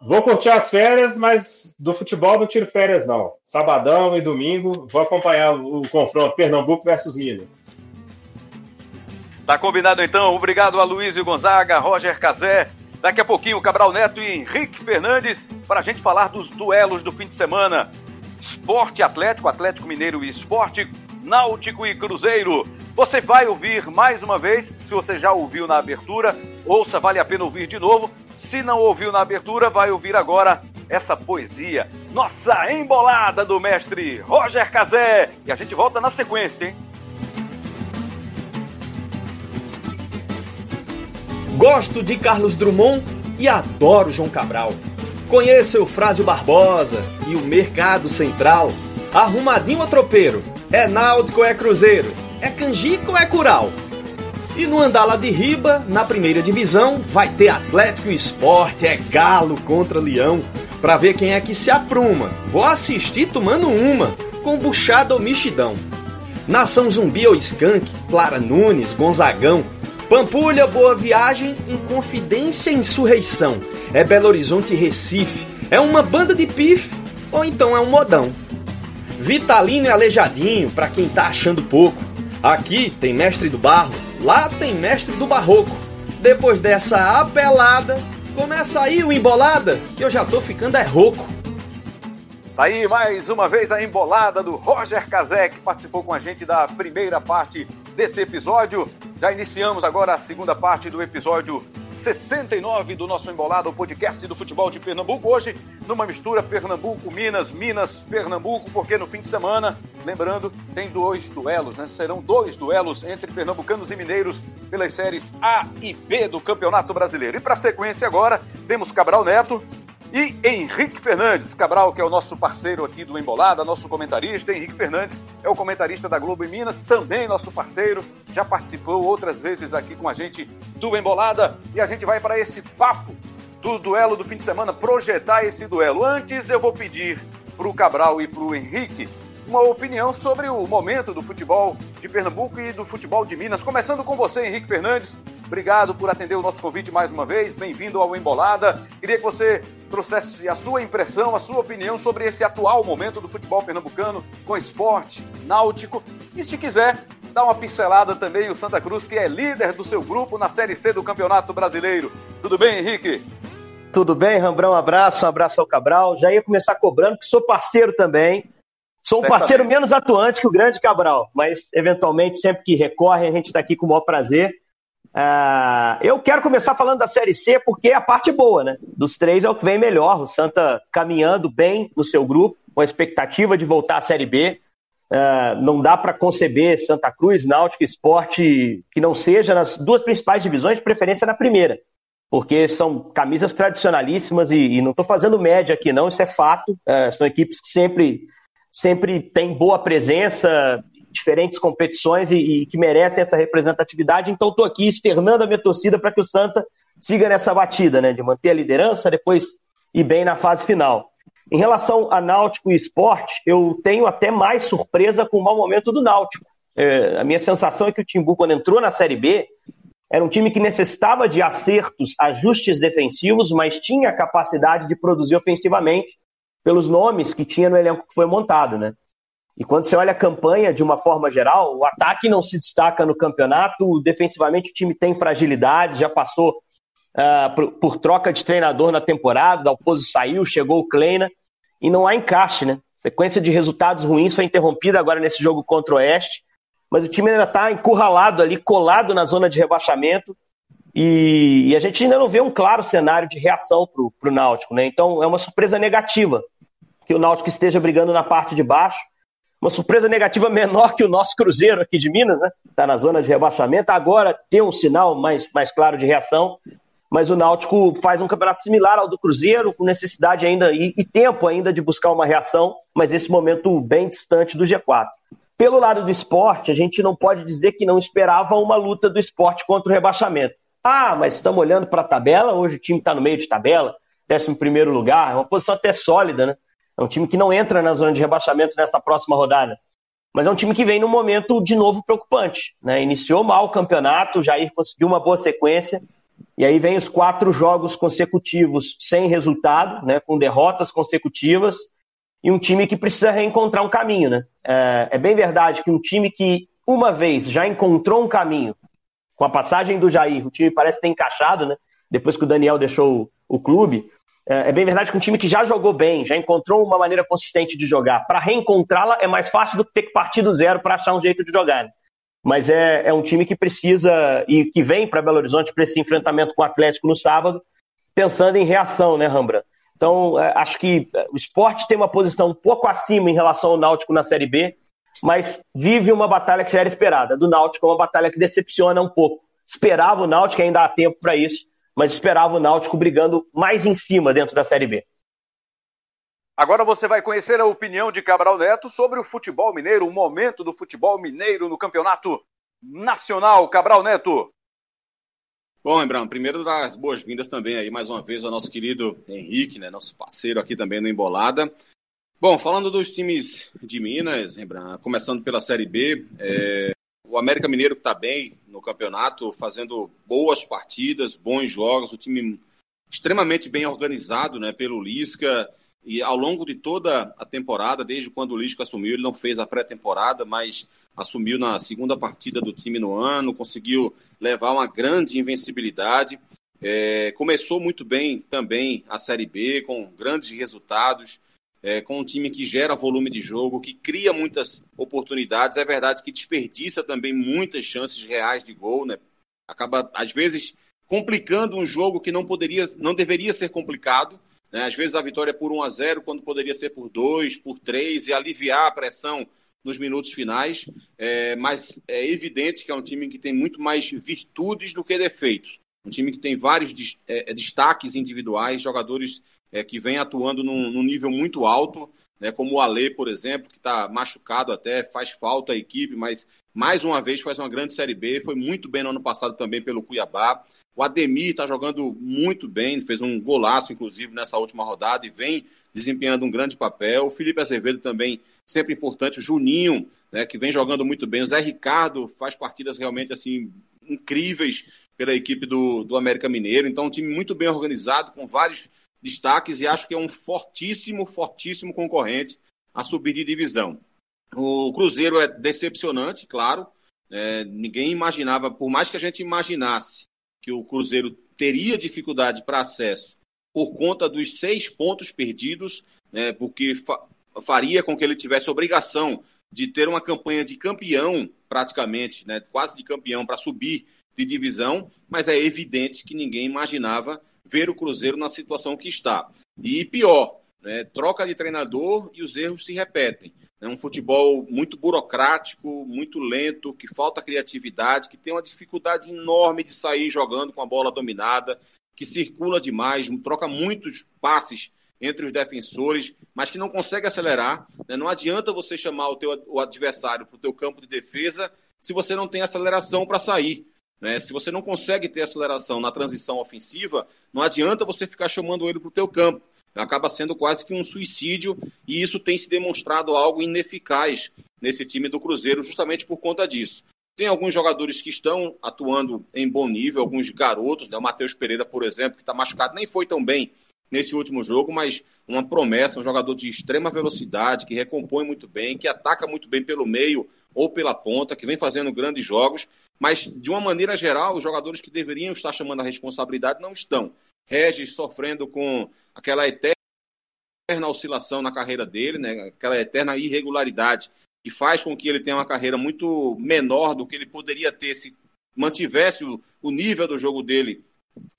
Vou curtir as férias, mas do futebol não tiro férias, não. Sabadão e domingo vou acompanhar o confronto Pernambuco versus Minas. Tá combinado então. Obrigado a Luiz Gonzaga, Roger Cazé. Daqui a pouquinho, Cabral Neto e Henrique Fernandes para a gente falar dos duelos do fim de semana. Esporte Atlético, Atlético Mineiro e Esporte, Náutico e Cruzeiro. Você vai ouvir mais uma vez, se você já ouviu na abertura, ouça, vale a pena ouvir de novo. Se não ouviu na abertura, vai ouvir agora essa poesia. Nossa embolada do mestre Roger Cazé. E a gente volta na sequência, hein? Gosto de Carlos Drummond e adoro João Cabral. Conheço Eufrásio Barbosa e o Mercado Central. Arrumadinho ou tropeiro? É náutico é cruzeiro? É canjica ou é cural? E no andar lá de riba, na primeira divisão, vai ter Atlético Esporte, é galo contra leão. Pra ver quem é que se apruma. Vou assistir tomando uma, com buchada ou mexidão. Nação Zumbi ou Skank, Clara Nunes, Gonzagão. Pampulha, Boa Viagem, Inconfidência e Insurreição. É Belo Horizonte e Recife. É uma banda de pife ou então é um modão. Vitalino e Aleijadinho, pra quem tá achando pouco. Aqui tem mestre do barro, lá tem mestre do barroco. Depois dessa apelada, começa aí o embolada, que eu já tô ficando é rouco. Tá aí mais uma vez a embolada do Roger Kazek, que participou com a gente da primeira parte desse episódio. Já iniciamos agora a segunda parte do episódio 69 do nosso Embolada, o podcast do futebol de Pernambuco. Hoje, numa mistura Pernambuco-Minas, Minas-Pernambuco, porque no fim de semana, lembrando, tem dois duelos, né? Serão dois duelos entre pernambucanos e mineiros pelas séries A e B do Campeonato Brasileiro. E para sequência agora, temos Cabral Neto e Henrique Fernandes, Cabral, que é o nosso parceiro aqui do Embolada, nosso comentarista. Henrique Fernandes é o comentarista da Globo em Minas, também nosso parceiro, já participou outras vezes aqui com a gente do Embolada. E a gente vai para esse papo do duelo do fim de semana, projetar esse duelo. Antes, eu vou pedir para o Cabral e para o Henrique uma opinião sobre o momento do futebol de Pernambuco e do futebol de Minas. Começando com você, Henrique Fernandes. Obrigado por atender o nosso convite mais uma vez. Bem-vindo ao Embolada. Queria que você trouxesse a sua impressão, a sua opinião sobre esse atual momento do futebol pernambucano com esporte, náutico. E se quiser, dá uma pincelada também o Santa Cruz, que é líder do seu grupo na Série C do Campeonato Brasileiro. Tudo bem, Henrique? Tudo bem, Rambrão? Um abraço, um abraço ao Cabral. Já ia começar cobrando, que sou parceiro também. Sou um parceiro menos atuante que o grande Cabral, mas eventualmente, sempre que recorre, a gente está aqui com o maior prazer. Uh, eu quero começar falando da Série C porque é a parte boa, né? Dos três é o que vem melhor. O Santa caminhando bem no seu grupo, com a expectativa de voltar à Série B. Uh, não dá para conceber Santa Cruz, Náutico Esporte que não seja nas duas principais divisões, de preferência na primeira. Porque são camisas tradicionalíssimas e, e não estou fazendo média aqui, não, isso é fato. Uh, são equipes que sempre sempre tem boa presença, diferentes competições e, e que merecem essa representatividade. Então, estou aqui externando a minha torcida para que o Santa siga nessa batida, né? De manter a liderança, depois ir bem na fase final. Em relação a Náutico e esporte, eu tenho até mais surpresa com o mau momento do Náutico. É, a minha sensação é que o Timbu, quando entrou na Série B, era um time que necessitava de acertos, ajustes defensivos, mas tinha capacidade de produzir ofensivamente pelos nomes que tinha no elenco que foi montado, né? E quando você olha a campanha de uma forma geral, o ataque não se destaca no campeonato, defensivamente o time tem fragilidades, já passou uh, por, por, troca de treinador na temporada, o Dalpozo saiu, chegou o Kleina, e não há encaixe, né? Sequência de resultados ruins foi interrompida agora nesse jogo contra o Oeste, mas o time ainda está encurralado ali, colado na zona de rebaixamento, e, e, a gente ainda não vê um claro cenário de reação para o Náutico, né? Então é uma surpresa negativa que o Náutico esteja brigando na parte de baixo uma surpresa negativa menor que o nosso Cruzeiro aqui de Minas, né? Está na zona de rebaixamento. Agora tem um sinal mais, mais claro de reação, mas o Náutico faz um campeonato similar ao do Cruzeiro, com necessidade ainda e, e tempo ainda de buscar uma reação, mas esse momento bem distante do G4. Pelo lado do esporte, a gente não pode dizer que não esperava uma luta do esporte contra o rebaixamento. Ah, mas estamos olhando para a tabela, hoje o time está no meio de tabela, 11 primeiro lugar, é uma posição até sólida, né? É um time que não entra na zona de rebaixamento nessa próxima rodada. Mas é um time que vem num momento de novo preocupante. Né? Iniciou mal o campeonato, o Jair conseguiu uma boa sequência, e aí vem os quatro jogos consecutivos sem resultado, né? com derrotas consecutivas, e um time que precisa reencontrar um caminho. Né? É, é bem verdade que um time que uma vez já encontrou um caminho, com a passagem do Jair, o time parece ter encaixado, né? depois que o Daniel deixou o, o clube, é, é bem verdade que um time que já jogou bem, já encontrou uma maneira consistente de jogar, para reencontrá-la é mais fácil do que ter que partir do zero para achar um jeito de jogar. Né? Mas é, é um time que precisa e que vem para Belo Horizonte para esse enfrentamento com o Atlético no sábado, pensando em reação, né, Rambra? Então, é, acho que o esporte tem uma posição um pouco acima em relação ao Náutico na Série B, mas vive uma batalha que já era esperada. Do Náutico é uma batalha que decepciona um pouco. Esperava o Náutico, ainda há tempo para isso, mas esperava o Náutico brigando mais em cima dentro da Série B. Agora você vai conhecer a opinião de Cabral Neto sobre o futebol mineiro, o momento do futebol mineiro no campeonato nacional. Cabral Neto. Bom, Embrão, primeiro das boas-vindas também aí mais uma vez ao nosso querido Henrique, né, nosso parceiro aqui também no Embolada. Bom, falando dos times de Minas, Rembrandt, começando pela Série B, é, o América Mineiro está bem no campeonato, fazendo boas partidas, bons jogos, o time extremamente bem organizado né, pelo Lisca. E ao longo de toda a temporada, desde quando o Lisca assumiu, ele não fez a pré-temporada, mas assumiu na segunda partida do time no ano, conseguiu levar uma grande invencibilidade. É, começou muito bem também a Série B, com grandes resultados é, com um time que gera volume de jogo, que cria muitas oportunidades. É verdade que desperdiça também muitas chances reais de gol, né? Acaba, às vezes, complicando um jogo que não poderia, não deveria ser complicado. Né? Às vezes a vitória é por 1 a 0 quando poderia ser por 2, por 3 e aliviar a pressão nos minutos finais. É, mas é evidente que é um time que tem muito mais virtudes do que defeitos. Um time que tem vários é, destaques individuais, jogadores é, que vem atuando num, num nível muito alto, né, como o Ale, por exemplo, que está machucado até, faz falta à equipe, mas mais uma vez faz uma grande Série B, foi muito bem no ano passado também pelo Cuiabá. O Ademir está jogando muito bem, fez um golaço, inclusive, nessa última rodada e vem desempenhando um grande papel. O Felipe Azevedo também, sempre importante. O Juninho, né, que vem jogando muito bem. O Zé Ricardo faz partidas realmente assim incríveis pela equipe do, do América Mineiro. Então, um time muito bem organizado, com vários destaques e acho que é um fortíssimo, fortíssimo concorrente a subir de divisão. O Cruzeiro é decepcionante, claro. É, ninguém imaginava, por mais que a gente imaginasse que o Cruzeiro teria dificuldade para acesso por conta dos seis pontos perdidos, né, porque fa faria com que ele tivesse obrigação de ter uma campanha de campeão, praticamente, né, quase de campeão, para subir de divisão, mas é evidente que ninguém imaginava ver o Cruzeiro na situação que está. E pior, né, troca de treinador e os erros se repetem. É um futebol muito burocrático, muito lento, que falta criatividade, que tem uma dificuldade enorme de sair jogando com a bola dominada, que circula demais, troca muitos passes entre os defensores, mas que não consegue acelerar. Né? Não adianta você chamar o, teu, o adversário para o teu campo de defesa se você não tem aceleração para sair. Né? Se você não consegue ter aceleração na transição ofensiva, não adianta você ficar chamando ele para o teu campo. acaba sendo quase que um suicídio, e isso tem se demonstrado algo ineficaz nesse time do Cruzeiro, justamente por conta disso. Tem alguns jogadores que estão atuando em bom nível, alguns garotos, né? o Matheus Pereira, por exemplo, que está machucado, nem foi tão bem nesse último jogo, mas uma promessa, um jogador de extrema velocidade, que recompõe muito bem, que ataca muito bem pelo meio ou pela ponta, que vem fazendo grandes jogos, mas de uma maneira geral, os jogadores que deveriam estar chamando a responsabilidade não estão. Regis sofrendo com aquela eterna oscilação na carreira dele, né? aquela eterna irregularidade que faz com que ele tenha uma carreira muito menor do que ele poderia ter se mantivesse o, o nível do jogo dele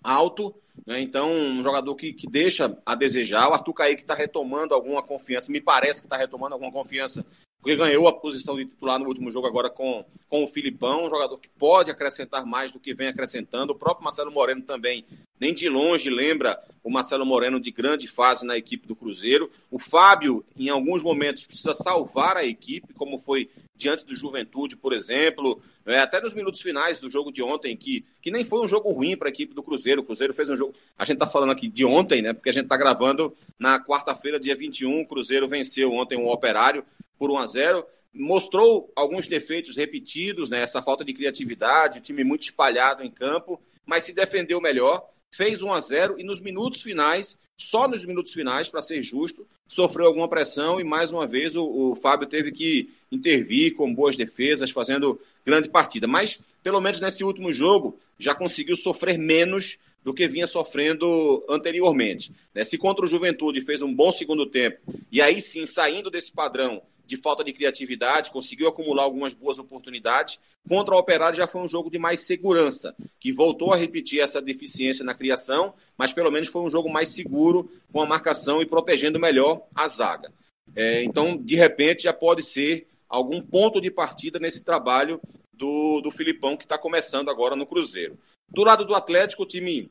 alto. Né? Então, um jogador que, que deixa a desejar. O Arthur Kaique está retomando alguma confiança, me parece que está retomando alguma confiança porque ganhou a posição de titular no último jogo agora com, com o Filipão, um jogador que pode acrescentar mais do que vem acrescentando. O próprio Marcelo Moreno também, nem de longe, lembra o Marcelo Moreno de grande fase na equipe do Cruzeiro. O Fábio, em alguns momentos, precisa salvar a equipe, como foi diante do Juventude, por exemplo, é, até nos minutos finais do jogo de ontem, que, que nem foi um jogo ruim para a equipe do Cruzeiro. O Cruzeiro fez um jogo. A gente está falando aqui de ontem, né? Porque a gente está gravando na quarta-feira, dia 21. O Cruzeiro venceu ontem um operário por 1 a 0 mostrou alguns defeitos repetidos, né? Essa falta de criatividade, o time muito espalhado em campo, mas se defendeu melhor, fez 1 a 0 e nos minutos finais, só nos minutos finais, para ser justo, sofreu alguma pressão e mais uma vez o, o, Fábio teve que intervir com boas defesas, fazendo grande partida. Mas pelo menos nesse último jogo já conseguiu sofrer menos do que vinha sofrendo anteriormente. Né? Se contra o Juventude fez um bom segundo tempo e aí sim saindo desse padrão de falta de criatividade, conseguiu acumular algumas boas oportunidades. Contra o Operário já foi um jogo de mais segurança, que voltou a repetir essa deficiência na criação, mas pelo menos foi um jogo mais seguro, com a marcação e protegendo melhor a zaga. É, então, de repente, já pode ser algum ponto de partida nesse trabalho do, do Filipão, que está começando agora no Cruzeiro. Do lado do Atlético, o time,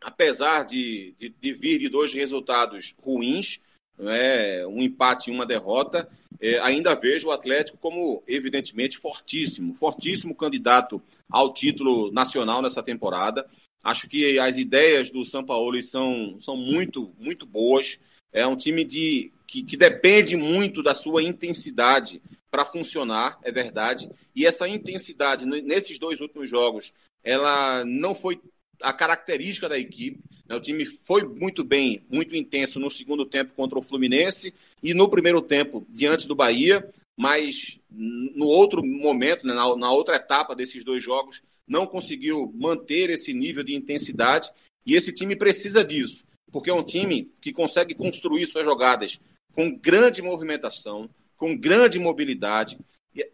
apesar de, de, de vir de dois resultados ruins, é, um empate e uma derrota, é, ainda vejo o Atlético como, evidentemente, fortíssimo, fortíssimo candidato ao título nacional nessa temporada. Acho que as ideias do São Paulo são, são muito, muito boas. É um time de, que, que depende muito da sua intensidade para funcionar, é verdade. E essa intensidade, nesses dois últimos jogos, ela não foi a característica da equipe. Né? O time foi muito bem, muito intenso no segundo tempo contra o Fluminense e no primeiro tempo diante do Bahia, mas no outro momento, né, na, na outra etapa desses dois jogos, não conseguiu manter esse nível de intensidade e esse time precisa disso, porque é um time que consegue construir suas jogadas com grande movimentação, com grande mobilidade,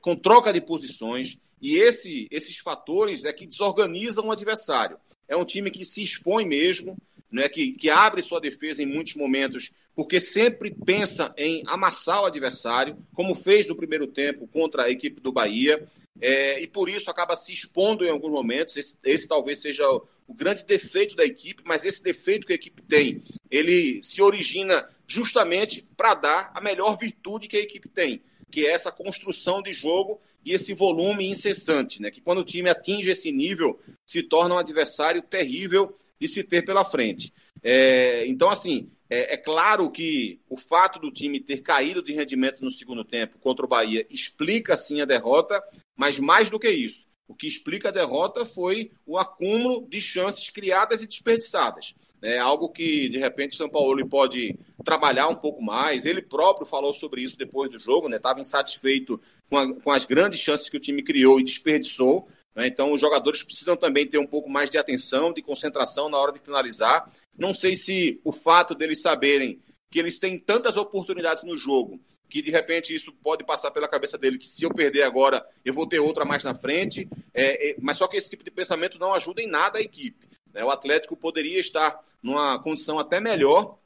com troca de posições, e esse, esses fatores é que desorganizam o adversário é um time que se expõe mesmo, né, que, que abre sua defesa em muitos momentos, porque sempre pensa em amassar o adversário, como fez no primeiro tempo contra a equipe do Bahia, é, e por isso acaba se expondo em alguns momentos. Esse, esse talvez seja o, o grande defeito da equipe, mas esse defeito que a equipe tem, ele se origina justamente para dar a melhor virtude que a equipe tem, que é essa construção de jogo e esse volume incessante, né? Que quando o time atinge esse nível, se torna um adversário terrível de se ter pela frente. É, então, assim, é, é, claro que o fato do time ter caído de rendimento no segundo tempo contra o Bahia explica sim a derrota, mas mais do que isso, o que explica a derrota foi o acúmulo de chances criadas e desperdiçadas. É algo que, de repente, o São Paulo pode trabalhar um pouco mais. Ele próprio falou sobre isso depois do jogo, estava né? insatisfeito com, a, com, as grandes chances que o time criou e desperdiçou. Né? Então, os jogadores precisam também ter um pouco mais de atenção, de concentração na hora de finalizar. Não sei se o fato deles saberem que eles têm tantas oportunidades no jogo que de repente isso pode passar pela cabeça dele que se eu perder agora eu vou ter outra mais na frente, é, é, mas só que esse tipo de pensamento não ajuda em nada a equipe. Né? O Atlético poderia estar numa condição até melhor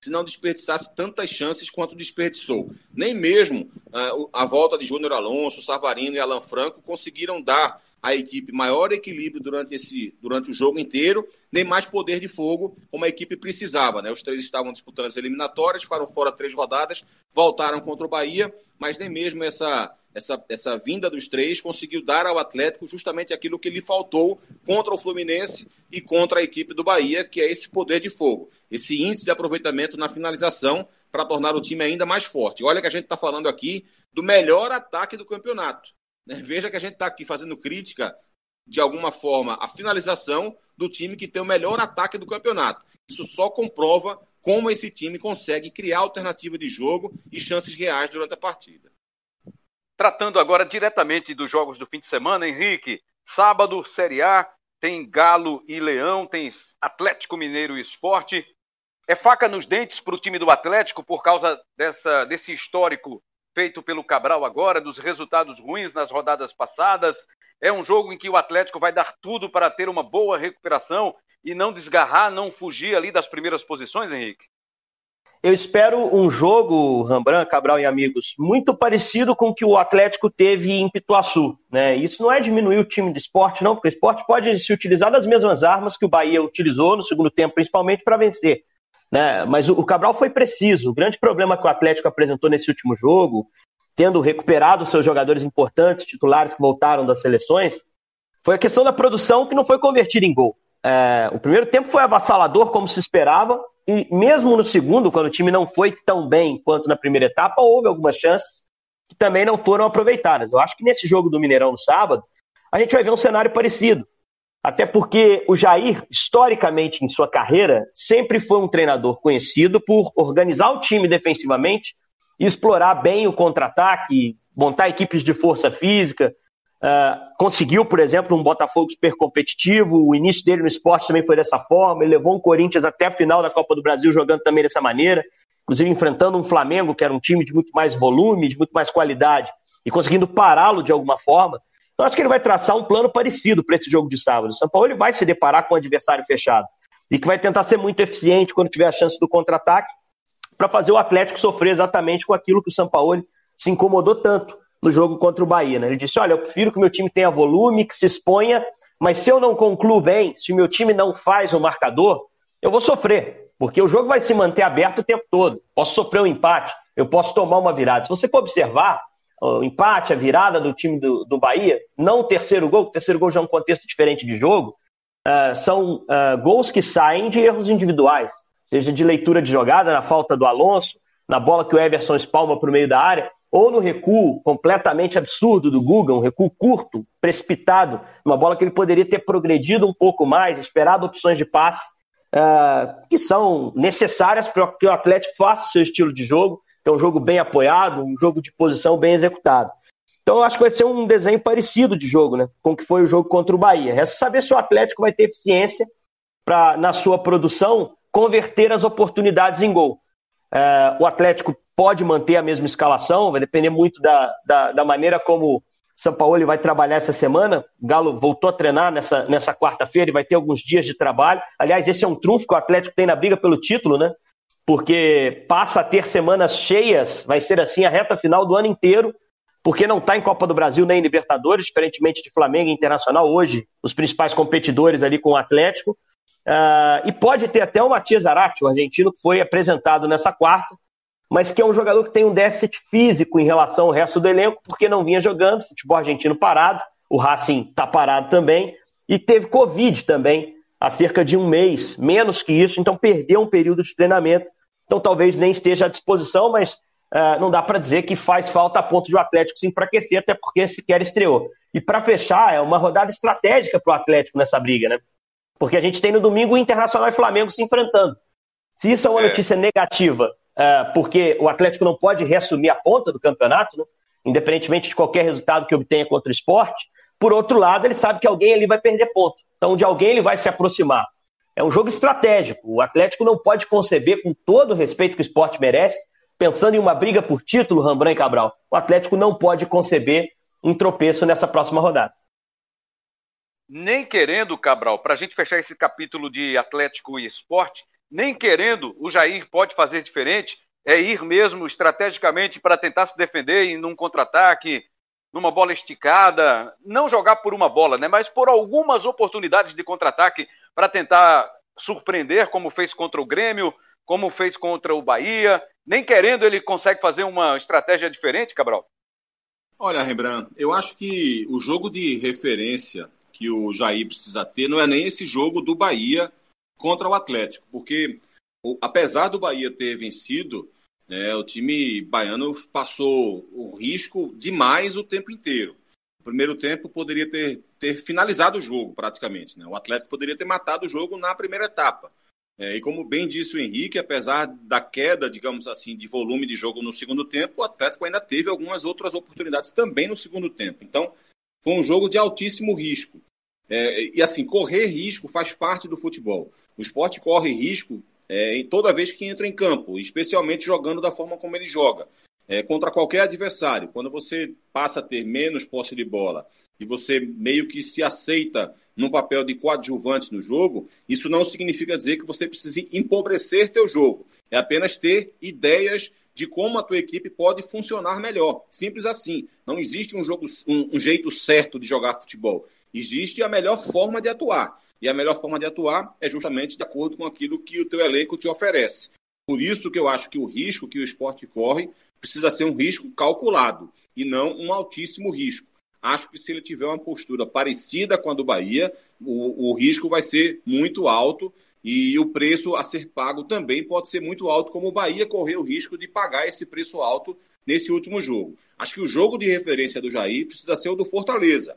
se não desperdiçasse tantas chances quanto desperdiçou. Nem mesmo uh, a volta de Júnior Alonso, Savarino e Alan Franco conseguiram dar à equipe maior equilíbrio durante, esse, durante o jogo inteiro, nem mais poder de fogo como a equipe precisava. Né? Os três estavam disputando as eliminatórias, ficaram fora três rodadas, voltaram contra o Bahia, mas nem mesmo essa, essa, essa vinda dos três conseguiu dar ao Atlético justamente aquilo que lhe faltou contra o Fluminense e contra a equipe do Bahia, que é esse poder de fogo, esse índice de aproveitamento na finalização para tornar o time ainda mais forte. Olha que a gente está falando aqui do melhor ataque do campeonato. Né? Veja que a gente está aqui fazendo crítica, de alguma forma, à finalização do time que tem o melhor ataque do campeonato. Isso só comprova como esse time consegue criar alternativa de jogo e chances reais durante a partida. Tratando agora diretamente dos jogos do fim de semana, Henrique, sábado, Série A, tem Galo e Leão, tem Atlético Mineiro e Esporte. É faca nos dentes para o time do Atlético por causa dessa, desse histórico feito pelo Cabral agora, dos resultados ruins nas rodadas passadas. É um jogo em que o Atlético vai dar tudo para ter uma boa recuperação e não desgarrar, não fugir ali das primeiras posições, Henrique? Eu espero um jogo, Rembrandt, Cabral e amigos, muito parecido com o que o Atlético teve em Pituaçu. Né? Isso não é diminuir o time de esporte, não, porque o esporte pode se utilizar das mesmas armas que o Bahia utilizou no segundo tempo, principalmente para vencer. Né? Mas o Cabral foi preciso. O grande problema que o Atlético apresentou nesse último jogo, tendo recuperado seus jogadores importantes, titulares que voltaram das seleções, foi a questão da produção que não foi convertida em gol. É, o primeiro tempo foi avassalador, como se esperava, e mesmo no segundo, quando o time não foi tão bem quanto na primeira etapa, houve algumas chances que também não foram aproveitadas. Eu acho que nesse jogo do Mineirão no sábado, a gente vai ver um cenário parecido. Até porque o Jair, historicamente em sua carreira, sempre foi um treinador conhecido por organizar o time defensivamente explorar bem o contra-ataque, montar equipes de força física, Uh, conseguiu, por exemplo, um Botafogo super competitivo. O início dele no esporte também foi dessa forma. Ele levou o Corinthians até a final da Copa do Brasil jogando também dessa maneira, inclusive enfrentando um Flamengo que era um time de muito mais volume, de muito mais qualidade, e conseguindo pará-lo de alguma forma. Então, acho que ele vai traçar um plano parecido para esse jogo de sábado. O São Paulo ele vai se deparar com um adversário fechado e que vai tentar ser muito eficiente quando tiver a chance do contra-ataque para fazer o Atlético sofrer exatamente com aquilo que o São Paulo se incomodou tanto no jogo contra o Bahia. Né? Ele disse: Olha, eu prefiro que o meu time tenha volume, que se exponha, mas se eu não concluo bem, se o meu time não faz o marcador, eu vou sofrer, porque o jogo vai se manter aberto o tempo todo. Posso sofrer um empate, eu posso tomar uma virada. Se você for observar, o empate, a virada do time do, do Bahia, não o terceiro gol, o terceiro gol já é um contexto diferente de jogo, uh, são uh, gols que saem de erros individuais, seja de leitura de jogada, na falta do Alonso, na bola que o Everson espalma para o meio da área ou no recuo completamente absurdo do Guga, um recuo curto, precipitado, uma bola que ele poderia ter progredido um pouco mais, esperado opções de passe uh, que são necessárias para que o Atlético faça seu estilo de jogo, é um jogo bem apoiado, um jogo de posição bem executado. Então eu acho que vai ser um desenho parecido de jogo, né, com o que foi o jogo contra o Bahia. Resta saber se o Atlético vai ter eficiência para, na sua produção, converter as oportunidades em gol. É, o Atlético pode manter a mesma escalação, vai depender muito da, da, da maneira como São Paulo vai trabalhar essa semana. O Galo voltou a treinar nessa, nessa quarta-feira e vai ter alguns dias de trabalho. Aliás, esse é um trunfo que o Atlético tem na briga pelo título, né? Porque passa a ter semanas cheias, vai ser assim a reta final do ano inteiro, porque não está em Copa do Brasil nem em Libertadores, diferentemente de Flamengo e Internacional, hoje, os principais competidores ali com o Atlético. Uh, e pode ter até o Matias Zarate, o argentino, que foi apresentado nessa quarta, mas que é um jogador que tem um déficit físico em relação ao resto do elenco, porque não vinha jogando, futebol argentino parado, o Racing está parado também, e teve Covid também há cerca de um mês, menos que isso, então perdeu um período de treinamento, então talvez nem esteja à disposição, mas uh, não dá para dizer que faz falta a ponto de o Atlético se enfraquecer, até porque sequer estreou. E para fechar, é uma rodada estratégica para o Atlético nessa briga, né? Porque a gente tem no domingo o Internacional e Flamengo se enfrentando. Se isso é uma é. notícia negativa, é, porque o Atlético não pode reassumir a ponta do campeonato, né? independentemente de qualquer resultado que obtenha contra o esporte, por outro lado, ele sabe que alguém ali vai perder ponto. Então, de alguém ele vai se aproximar. É um jogo estratégico. O Atlético não pode conceber, com todo o respeito que o esporte merece, pensando em uma briga por título, Rambran e Cabral, o Atlético não pode conceber um tropeço nessa próxima rodada. Nem querendo, Cabral, para a gente fechar esse capítulo de Atlético e esporte, nem querendo, o Jair pode fazer diferente, é ir mesmo estrategicamente para tentar se defender em um contra-ataque, numa bola esticada, não jogar por uma bola, né, mas por algumas oportunidades de contra-ataque para tentar surpreender, como fez contra o Grêmio, como fez contra o Bahia. Nem querendo, ele consegue fazer uma estratégia diferente, Cabral? Olha, Rembrandt, eu acho que o jogo de referência que o Jair precisa ter não é nem esse jogo do Bahia contra o Atlético, porque apesar do Bahia ter vencido, né, o time baiano passou o risco demais o tempo inteiro. No primeiro tempo poderia ter, ter finalizado o jogo praticamente. Né? O Atlético poderia ter matado o jogo na primeira etapa. É, e como bem disse o Henrique, apesar da queda, digamos assim, de volume de jogo no segundo tempo, o Atlético ainda teve algumas outras oportunidades também no segundo tempo. Então, foi um jogo de altíssimo risco. É, e assim, correr risco faz parte do futebol. O esporte corre risco é, toda vez que entra em campo, especialmente jogando da forma como ele joga. É, contra qualquer adversário, quando você passa a ter menos posse de bola e você meio que se aceita no papel de coadjuvante no jogo, isso não significa dizer que você precise empobrecer teu jogo. É apenas ter ideias de como a tua equipe pode funcionar melhor. Simples assim. Não existe um, jogo, um, um jeito certo de jogar futebol. Existe a melhor forma de atuar. E a melhor forma de atuar é justamente de acordo com aquilo que o teu elenco te oferece. Por isso que eu acho que o risco que o esporte corre precisa ser um risco calculado e não um altíssimo risco. Acho que se ele tiver uma postura parecida com a do Bahia, o, o risco vai ser muito alto e o preço a ser pago também pode ser muito alto, como o Bahia correu o risco de pagar esse preço alto nesse último jogo. Acho que o jogo de referência do Jair precisa ser o do Fortaleza.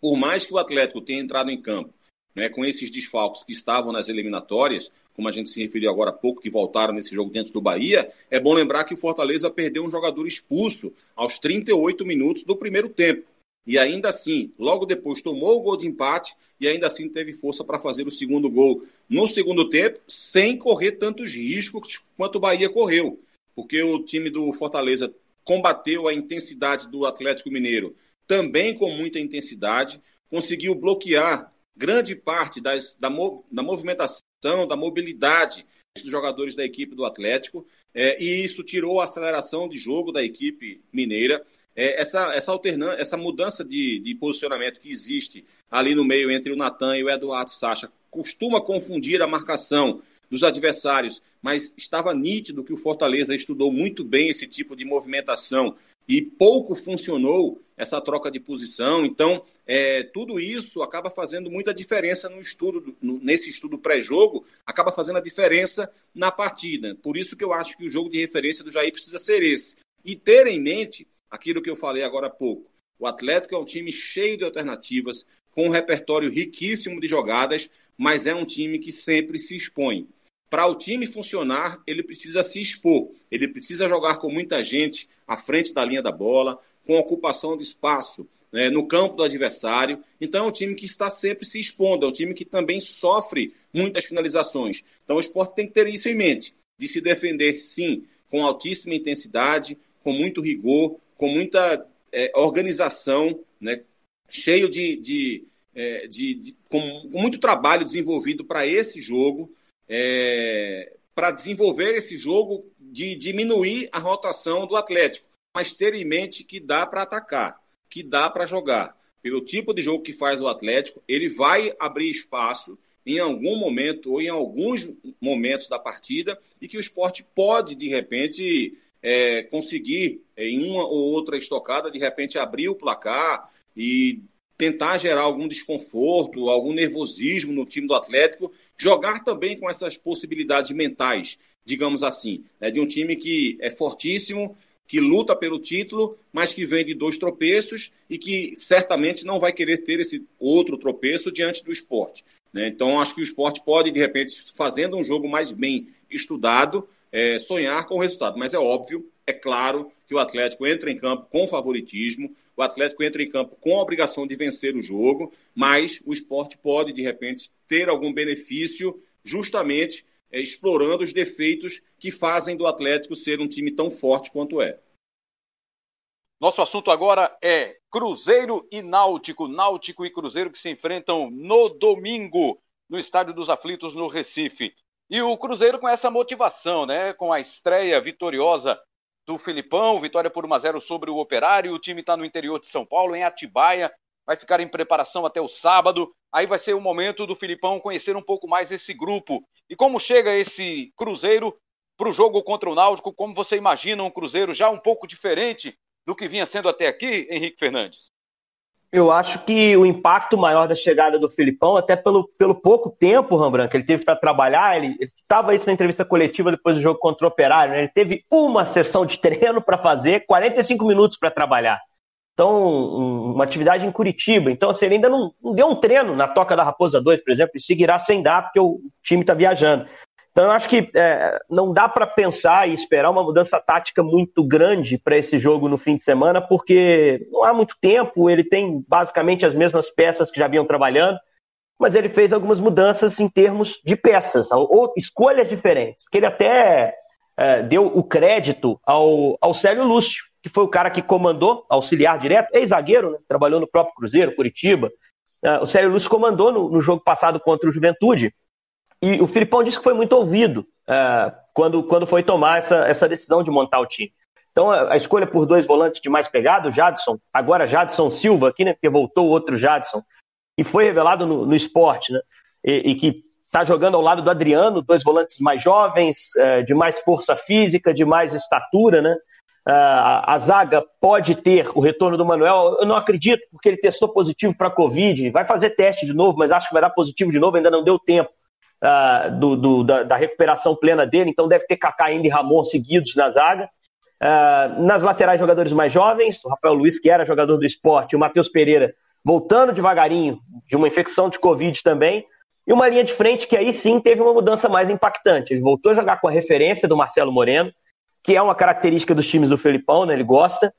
Por mais que o Atlético tenha entrado em campo né, com esses desfalques que estavam nas eliminatórias, como a gente se referiu agora há pouco, que voltaram nesse jogo dentro do Bahia, é bom lembrar que o Fortaleza perdeu um jogador expulso aos 38 minutos do primeiro tempo. E ainda assim, logo depois tomou o gol de empate e ainda assim teve força para fazer o segundo gol. No segundo tempo, sem correr tantos riscos quanto o Bahia correu, porque o time do Fortaleza combateu a intensidade do Atlético Mineiro também com muita intensidade, conseguiu bloquear grande parte das, da, da movimentação, da mobilidade dos jogadores da equipe do Atlético, é, e isso tirou a aceleração de jogo da equipe mineira. É, essa, essa alternância, essa mudança de, de posicionamento que existe ali no meio entre o Natan e o Eduardo Sacha costuma confundir a marcação dos adversários, mas estava nítido que o Fortaleza estudou muito bem esse tipo de movimentação e pouco funcionou essa troca de posição. Então, é, tudo isso acaba fazendo muita diferença no estudo, no, nesse estudo pré-jogo, acaba fazendo a diferença na partida. Por isso que eu acho que o jogo de referência do Jair precisa ser esse. E ter em mente aquilo que eu falei agora há pouco. O Atlético é um time cheio de alternativas, com um repertório riquíssimo de jogadas, mas é um time que sempre se expõe. Para o time funcionar, ele precisa se expor, ele precisa jogar com muita gente à frente da linha da bola, com ocupação de espaço né, no campo do adversário. Então é um time que está sempre se expondo, é um time que também sofre muitas finalizações. Então o esporte tem que ter isso em mente, de se defender, sim, com altíssima intensidade, com muito rigor, com muita é, organização, né, cheio de, de, é, de, de com, com, muito trabalho desenvolvido para esse jogo, é, para desenvolver esse jogo de diminuir a rotação do Atlético, mas ter em mente que dá para atacar, que dá para jogar. Pelo tipo de jogo que faz o Atlético, ele vai abrir espaço em algum momento ou em alguns momentos da partida e que o esporte pode, de repente, é, conseguir, é, em uma ou outra estocada, de repente abrir o placar e tentar gerar algum desconforto, algum nervosismo no time do Atlético, jogar também com essas possibilidades mentais, digamos assim, né, de um time que é fortíssimo, que luta pelo título, mas que vem de dois tropeços e que certamente não vai querer ter esse outro tropeço diante do esporte. Né? Então, acho que o esporte pode, de repente, fazendo um jogo mais bem estudado, é, sonhar com o resultado. Mas é óbvio, é claro, que o Atlético entra em campo com favoritismo, o Atlético entra em campo com a obrigação de vencer o jogo, mas o esporte pode, de repente, ter algum benefício justamente é, explorando os defeitos que fazem do Atlético ser um time tão forte quanto é. Nosso assunto agora é Cruzeiro e Náutico. Náutico e Cruzeiro que se enfrentam no domingo no Estádio dos Aflitos, no Recife. E o Cruzeiro com essa motivação, né? Com a estreia vitoriosa do Filipão, vitória por 1 a 0 sobre o Operário. O time está no interior de São Paulo, em Atibaia, vai ficar em preparação até o sábado. Aí vai ser o momento do Filipão conhecer um pouco mais esse grupo. E como chega esse Cruzeiro para o jogo contra o Náutico? Como você imagina um Cruzeiro já um pouco diferente do que vinha sendo até aqui, Henrique Fernandes? Eu acho que o impacto maior da chegada do Filipão, até pelo, pelo pouco tempo, Rambran, que ele teve para trabalhar, ele estava isso na entrevista coletiva depois do jogo contra o Operário, né? ele teve uma sessão de treino para fazer, 45 minutos para trabalhar. Então, um, uma atividade em Curitiba. Então, assim, ele ainda não, não, deu um treino na Toca da Raposa 2, por exemplo, e seguirá sem dar, porque o time está viajando. Então, eu acho que é, não dá para pensar e esperar uma mudança tática muito grande para esse jogo no fim de semana, porque não há muito tempo, ele tem basicamente as mesmas peças que já vinham trabalhando, mas ele fez algumas mudanças em termos de peças, ou escolhas diferentes, que ele até é, deu o crédito ao, ao Célio Lúcio, que foi o cara que comandou, auxiliar direto, ex-zagueiro, né? trabalhou no próprio Cruzeiro, Curitiba. É, o Célio Lúcio comandou no, no jogo passado contra o Juventude, e o Filipão disse que foi muito ouvido uh, quando, quando foi tomar essa, essa decisão de montar o time. Então, a, a escolha por dois volantes de mais pegado, Jadson, agora Jadson Silva aqui, né? Porque voltou outro Jadson, e foi revelado no, no esporte, né? E, e que está jogando ao lado do Adriano, dois volantes mais jovens, uh, de mais força física, de mais estatura, né? Uh, a zaga pode ter o retorno do Manuel. Eu não acredito, porque ele testou positivo para a Covid. Vai fazer teste de novo, mas acho que vai dar positivo de novo, ainda não deu tempo uh, do, do, da, da, recuperação plena dele, então deve ter Kaká ainda e Ramon seguidos na zaga. Uh, nas laterais, jogadores mais jovens, o Rafael Luiz, que era jogador do esporte, o Matheus Pereira voltando devagarinho de uma infecção de Covid também. E uma linha de frente que aí sim teve uma mudança mais impactante. Ele voltou a jogar com a referência do Marcelo Moreno, que é uma característica dos times do Felipão, né? ele gosta.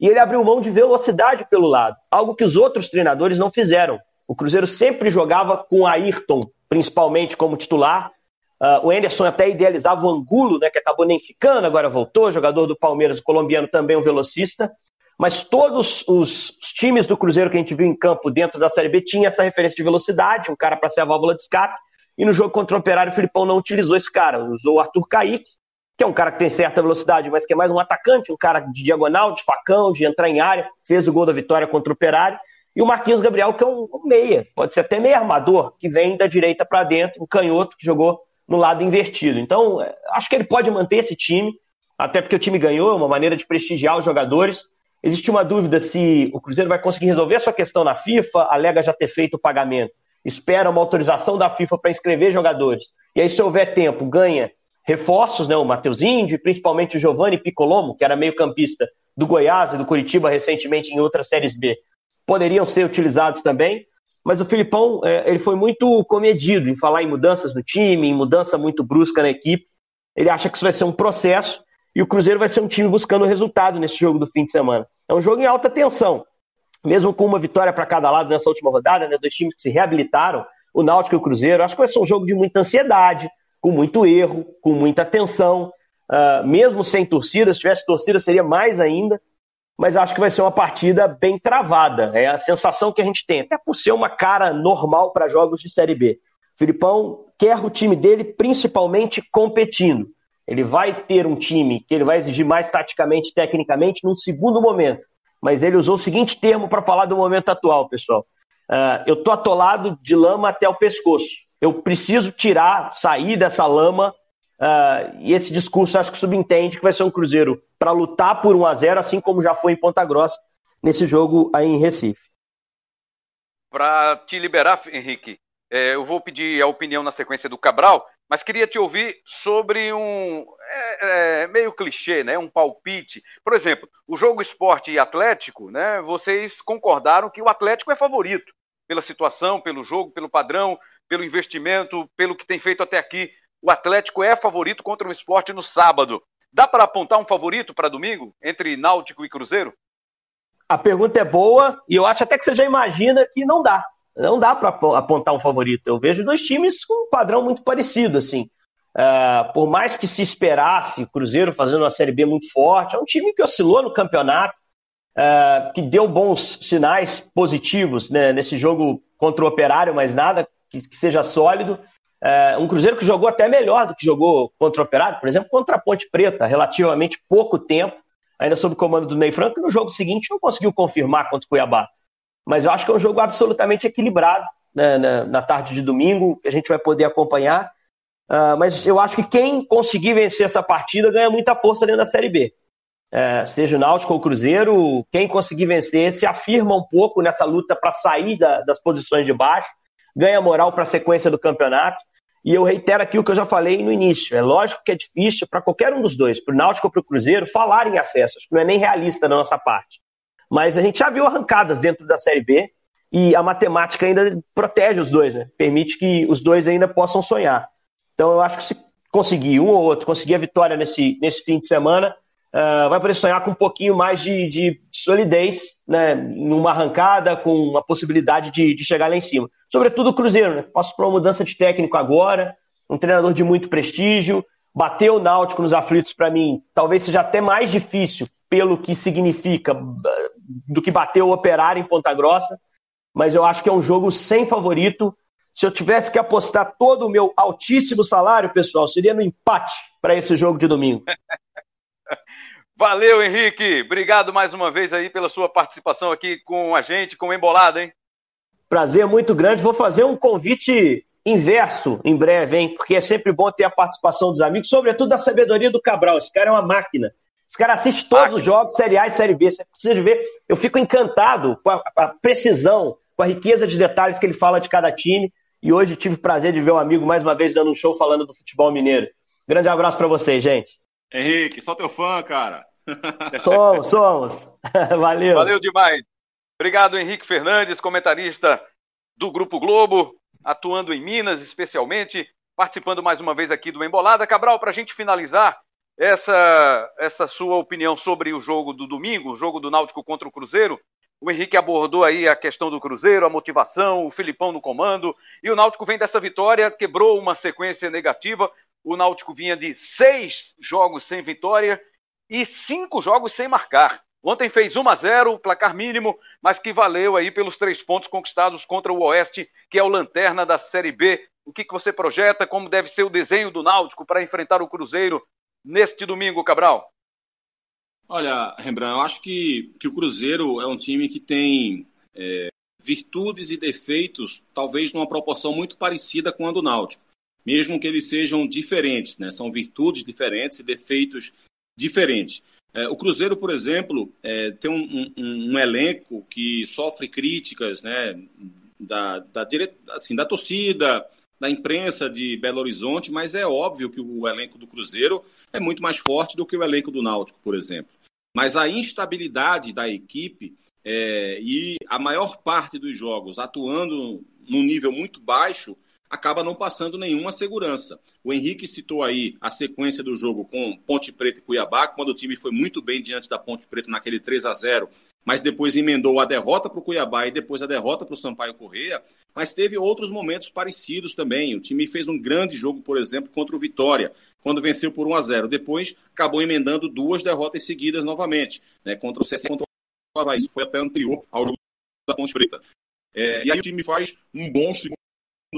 E ele abriu mão de velocidade pelo lado, algo que os outros treinadores não fizeram. O Cruzeiro sempre jogava com Ayrton principalmente como titular. Uh, o Anderson até idealizava o Angulo, né, que acabou nem ficando, agora voltou, jogador do Palmeiras, o colombiano também um velocista. Mas todos os times do Cruzeiro que a gente viu em campo dentro da Série B tinham essa referência de velocidade, um cara para ser a válvula de escape. E no jogo contra o Operário, o Filipão não utilizou esse cara, usou o Arthur Kaique, que é um cara que tem certa velocidade, mas que é mais um atacante, um cara de diagonal, de facão, de entrar em área, fez o gol da vitória contra o Operário. E o Marquinhos Gabriel, que é um meia, pode ser até meio armador, que vem da direita para dentro, um canhoto que jogou no lado invertido. Então, é, acho que ele pode manter esse time, até porque o time ganhou, é uma maneira de prestigiar os jogadores. Existe uma dúvida se o Cruzeiro vai conseguir resolver a sua questão na FIFA, alega já ter feito o pagamento, espera uma autorização da FIFA para inscrever jogadores. E aí, se houver tempo, ganha reforços, né, o Matheus Índio, principalmente o Giovanni Piccolomo, que era meio campista do Goiás e do Curitiba recentemente em outras séries B poderiam ser utilizados também, mas o Filipão é, ele foi muito comedido em falar em mudanças no time, em mudança muito brusca na equipe. Ele acha que isso vai ser um processo e o Cruzeiro vai ser um time buscando resultado nesse jogo do fim de semana. É um jogo em alta tensão, mesmo com uma vitória para cada lado nessa última rodada, né, dois times que se reabilitaram, o Náutico e o Cruzeiro. Acho que vai ser um jogo de muita ansiedade, com muito erro, com muita tensão. Uh, mesmo sem torcida, se tivesse torcida seria mais ainda mas acho que vai ser uma partida bem travada. É a sensação que a gente tem, até por ser uma cara normal para jogos de Série B. O Filipão quer o time dele principalmente competindo. Ele vai ter um time que ele vai exigir mais taticamente, tecnicamente, num segundo momento. Mas ele usou o seguinte termo para falar do momento atual, pessoal. Uh, eu tô atolado de lama até o pescoço. Eu preciso tirar, sair dessa lama Uh, e esse discurso acho que subentende que vai ser um Cruzeiro para lutar por 1 a 0 assim como já foi em Ponta Grossa nesse jogo aí em Recife. Para te liberar, Henrique, é, eu vou pedir a opinião na sequência do Cabral, mas queria te ouvir sobre um é, é, meio clichê, né? Um palpite. Por exemplo, o jogo esporte e Atlético, né? Vocês concordaram que o Atlético é favorito pela situação, pelo jogo, pelo padrão, pelo investimento, pelo que tem feito até aqui o Atlético é favorito contra o esporte no sábado. Dá para apontar um favorito para domingo entre Náutico e Cruzeiro? A pergunta é boa e eu acho até que você já imagina que não dá. Não dá para apontar um favorito. Eu vejo dois times com um padrão muito parecido, assim. Uh, por mais que se esperasse o Cruzeiro fazendo uma Série B muito forte, é um time que oscilou no campeonato, uh, que deu bons sinais positivos né, nesse jogo contra o Operário, mas nada que, que seja sólido. É, um Cruzeiro que jogou até melhor do que jogou contra o Operário, por exemplo, contra a Ponte Preta, relativamente pouco tempo, ainda sob o comando do Ney Franco, e no jogo seguinte não conseguiu confirmar contra o Cuiabá. Mas eu acho que é um jogo absolutamente equilibrado né, na, na, tarde de domingo, que a gente vai poder acompanhar. Uh, mas eu acho que quem conseguir vencer essa partida ganha muita força dentro da Série B. é, seja o Náutico ou o Cruzeiro, quem conseguir vencer se afirma um pouco nessa luta para sair da, das posições de baixo, ganha moral para a sequência do campeonato. E eu reitero aqui o que eu já falei no início. É lógico que é difícil para qualquer um dos dois, para o Náutico ou para o Cruzeiro, falar em acesso. Acho que não é nem realista da nossa parte. Mas a gente já viu arrancadas dentro da Série B e a matemática ainda protege os dois, né? permite que os dois ainda possam sonhar. Então eu acho que se conseguir um ou outro, conseguir a vitória nesse, nesse fim de semana, uh, vai poder sonhar com um pouquinho mais de, de solidez, né, numa arrancada, com uma possibilidade de, de chegar lá em cima. Sobretudo o Cruzeiro, né? Posso para uma mudança de técnico agora, um treinador de muito prestígio, bater o Náutico nos aflitos para mim, talvez seja até mais difícil pelo que significa do que bater o Operário em Ponta Grossa, mas eu acho que é um jogo sem favorito. Se eu tivesse que apostar todo o meu altíssimo salário, pessoal, seria no empate para esse jogo de domingo. Valeu, Henrique. Obrigado mais uma vez aí pela sua participação aqui com a gente, com o Embolada, hein? Prazer muito grande. Vou fazer um convite inverso em breve, hein? Porque é sempre bom ter a participação dos amigos, sobretudo da sabedoria do Cabral. Esse cara é uma máquina. Esse cara assiste todos máquina. os jogos, Série A e Série B. Você precisa ver. Eu fico encantado com a, a precisão, com a riqueza de detalhes que ele fala de cada time. E hoje tive o prazer de ver um amigo mais uma vez dando um show falando do futebol mineiro. Grande abraço para vocês, gente. Henrique, só teu fã, cara. Somos, somos. Valeu. Valeu demais. Obrigado, Henrique Fernandes, comentarista do Grupo Globo, atuando em Minas, especialmente, participando mais uma vez aqui do Embolada. Cabral, para a gente finalizar essa, essa sua opinião sobre o jogo do domingo, o jogo do Náutico contra o Cruzeiro, o Henrique abordou aí a questão do Cruzeiro, a motivação, o Filipão no comando. E o Náutico vem dessa vitória, quebrou uma sequência negativa. O Náutico vinha de seis jogos sem vitória e cinco jogos sem marcar. Ontem fez 1 a 0, placar mínimo, mas que valeu aí pelos três pontos conquistados contra o Oeste, que é o lanterna da Série B. O que, que você projeta? Como deve ser o desenho do Náutico para enfrentar o Cruzeiro neste domingo, Cabral? Olha, Rembrandt, eu acho que, que o Cruzeiro é um time que tem é, virtudes e defeitos, talvez numa proporção muito parecida com a do Náutico, mesmo que eles sejam diferentes, né? São virtudes diferentes e defeitos diferentes. É, o Cruzeiro, por exemplo, é, tem um, um, um, elenco que sofre críticas né, da, da, dire... assim, da torcida, da imprensa de Belo Horizonte, mas é óbvio que o elenco do Cruzeiro é muito mais forte do que o elenco do Náutico, por exemplo. Mas a instabilidade da equipe é, e a maior parte dos jogos atuando num nível muito baixo acaba não passando nenhuma segurança. O Henrique citou aí a sequência do jogo com Ponte Preta e Cuiabá, quando o time foi muito bem diante da Ponte Preta naquele 3 a 0 mas depois emendou a derrota para o Cuiabá e depois a derrota para o Sampaio Correia. Mas teve outros momentos parecidos também. O time fez um grande jogo, por exemplo, contra o Vitória, quando venceu por 1 a 0 Depois acabou emendando duas derrotas seguidas novamente, né, contra o CC contra o Havaí. Isso foi até anterior ao jogo da Ponte Preta. É, e aí o time faz um bom segundo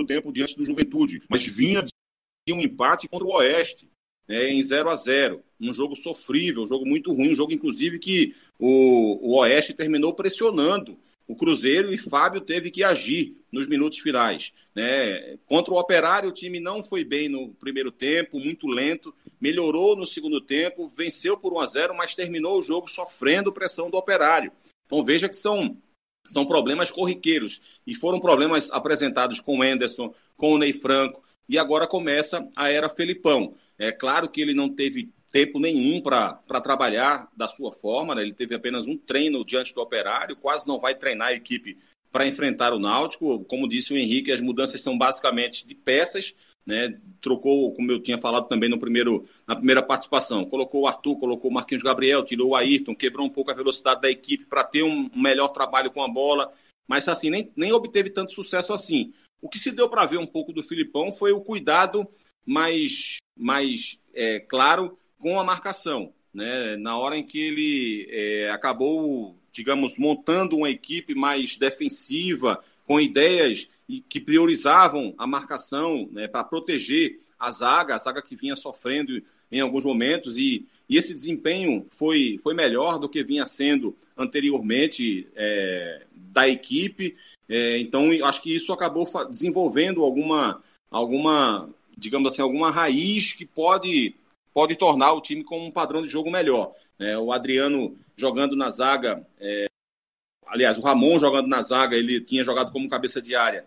tempo diante do Juventude, mas vinha de um empate contra o Oeste, né, em 0 a 0 Um jogo sofrível, um jogo muito ruim, um jogo, inclusive, que o, o Oeste terminou pressionando o Cruzeiro e Fábio teve que agir nos minutos finais. Né? Contra o Operário, o time não foi bem no primeiro tempo, muito lento, melhorou no segundo tempo, venceu por 1 a 0 mas terminou o jogo sofrendo pressão do Operário. Então veja que são, são problemas corriqueiros e foram problemas apresentados com o Anderson, com o Ney Franco, e agora começa a era Felipão. É claro que ele não teve tempo nenhum para trabalhar da sua forma, né? ele teve apenas um treino diante do operário, quase não vai treinar a equipe para enfrentar o Náutico. Como disse o Henrique, as mudanças são basicamente de peças, né? Trocou, como eu tinha falado também no primeiro, na primeira participação, colocou o Arthur, colocou o Marquinhos Gabriel, tirou o Ayrton, quebrou um pouco a velocidade da equipe para ter um melhor trabalho com a bola, mas assim, nem, nem obteve tanto sucesso assim. O que se deu para ver um pouco do Filipão foi o cuidado mais, mais é, claro com a marcação. Né? Na hora em que ele é, acabou, digamos, montando uma equipe mais defensiva, com ideias que priorizavam a marcação né, para proteger a zaga, a zaga que vinha sofrendo em alguns momentos, e, e esse desempenho foi, foi melhor do que vinha sendo anteriormente é, da equipe. É, então, acho que isso acabou desenvolvendo alguma, alguma, digamos assim, alguma raiz que pode pode tornar o time com um padrão de jogo melhor. É, o Adriano jogando na zaga, é, aliás, o Ramon jogando na zaga, ele tinha jogado como cabeça de área,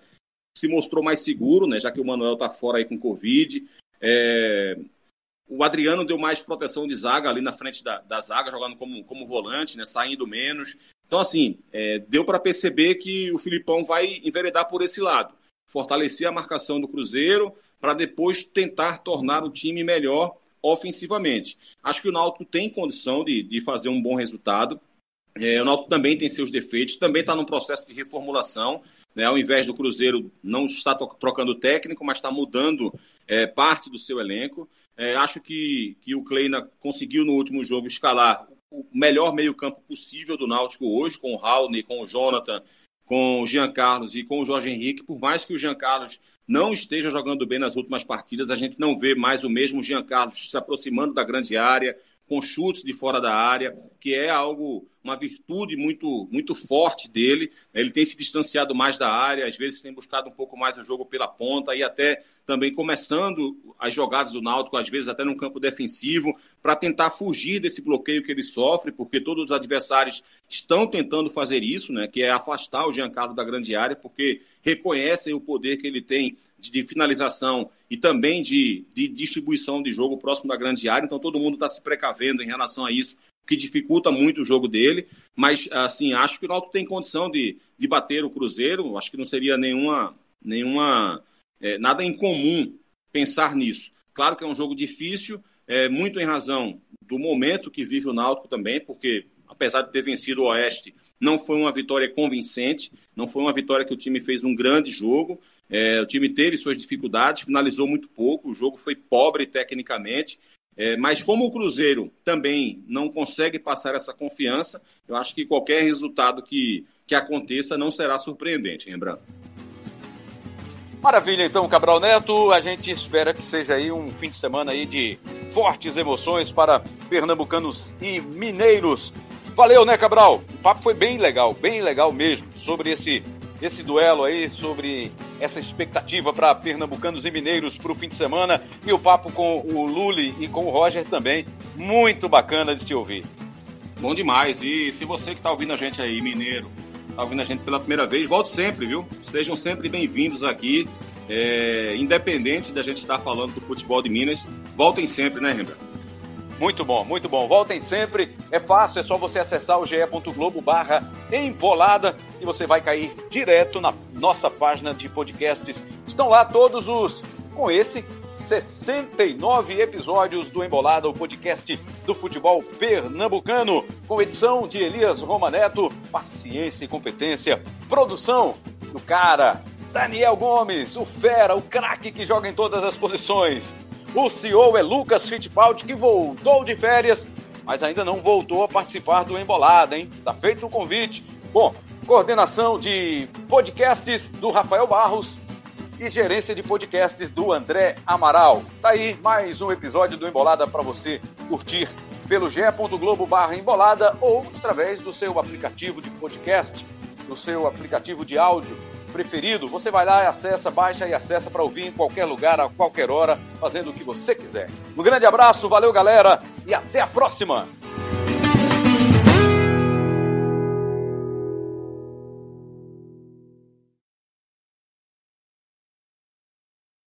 se mostrou mais seguro, né, já que o Manuel está fora aí com Covid. É, o Adriano deu mais proteção de zaga ali na frente da, da zaga, jogando como, como volante, né, saindo menos. Então, assim, é, deu para perceber que o Filipão vai enveredar por esse lado. Fortalecer a marcação do Cruzeiro para depois tentar tornar o time melhor ofensivamente. Acho que o Náutico tem condição de, de fazer um bom resultado. É, o Náutico também tem seus defeitos, também está num processo de reformulação. Né? Ao invés do Cruzeiro não está trocando técnico, mas está mudando é, parte do seu elenco. É, acho que, que o Kleina conseguiu no último jogo escalar o melhor meio-campo possível do Náutico hoje, com o Raul, com o Jonathan, com o Jean Carlos e com o Jorge Henrique. Por mais que o Jean Carlos não esteja jogando bem nas últimas partidas, a gente não vê mais o mesmo Jean Carlos se aproximando da grande área, com chutes de fora da área, que é algo, uma virtude muito, muito forte dele. Ele tem se distanciado mais da área, às vezes tem buscado um pouco mais o jogo pela ponta e até também começando as jogadas do Náutico, às vezes até no campo defensivo, para tentar fugir desse bloqueio que ele sofre, porque todos os adversários estão tentando fazer isso, né, que é afastar o Giancarlo da grande área, porque reconhecem o poder que ele tem de, finalização e também de, de, distribuição de jogo próximo da grande área. Então todo mundo está se precavendo em relação a isso, que dificulta muito o jogo dele. Mas assim, acho que o Náutico tem condição de, de bater o Cruzeiro. Acho que não seria nenhuma nenhuma é, nada incomum pensar nisso. Claro que é um jogo difícil, é, muito em razão do momento que vive o Náutico também, porque apesar de ter vencido o Oeste, não foi uma vitória convincente, não foi uma vitória que o time fez um grande jogo. É, o time teve suas dificuldades, finalizou muito pouco, o jogo foi pobre tecnicamente. É, mas como o Cruzeiro também não consegue passar essa confiança, eu acho que qualquer resultado que, que aconteça não será surpreendente, lembrando. Maravilha, então, Cabral Neto. A gente espera que seja aí um fim de semana aí de fortes emoções para pernambucanos e mineiros. Valeu, né, Cabral? O papo foi bem legal, bem legal mesmo, sobre esse esse duelo aí, sobre essa expectativa para pernambucanos e mineiros para o fim de semana e o papo com o Luli e com o Roger também, muito bacana de te ouvir. Bom demais. E se você que está ouvindo a gente aí, mineiro, está ouvindo a gente pela primeira vez, volte sempre, viu? Sejam sempre bem-vindos aqui. É, independente da gente estar falando do futebol de Minas, voltem sempre, né, Rembrandt? Muito bom, muito bom. Voltem sempre. É fácil, é só você acessar o ge.globo barra embolada e você vai cair direto na nossa página de podcasts. Estão lá todos os, com esse, 69 episódios do Embolada, o podcast do futebol pernambucano, com edição de Elias Romaneto, paciência e competência, produção do cara, Daniel Gomes, o fera, o craque que joga em todas as posições. O CEO é Lucas Fittipaldi, que voltou de férias, mas ainda não voltou a participar do Embolada, hein? Tá feito o convite. Bom, coordenação de podcasts do Rafael Barros e gerência de podcasts do André Amaral. Tá aí mais um episódio do Embolada para você curtir pelo ge.globo barra embolada ou através do seu aplicativo de podcast, do seu aplicativo de áudio preferido, você vai lá e acessa, baixa e acessa para ouvir em qualquer lugar, a qualquer hora, fazendo o que você quiser. Um grande abraço, valeu galera e até a próxima!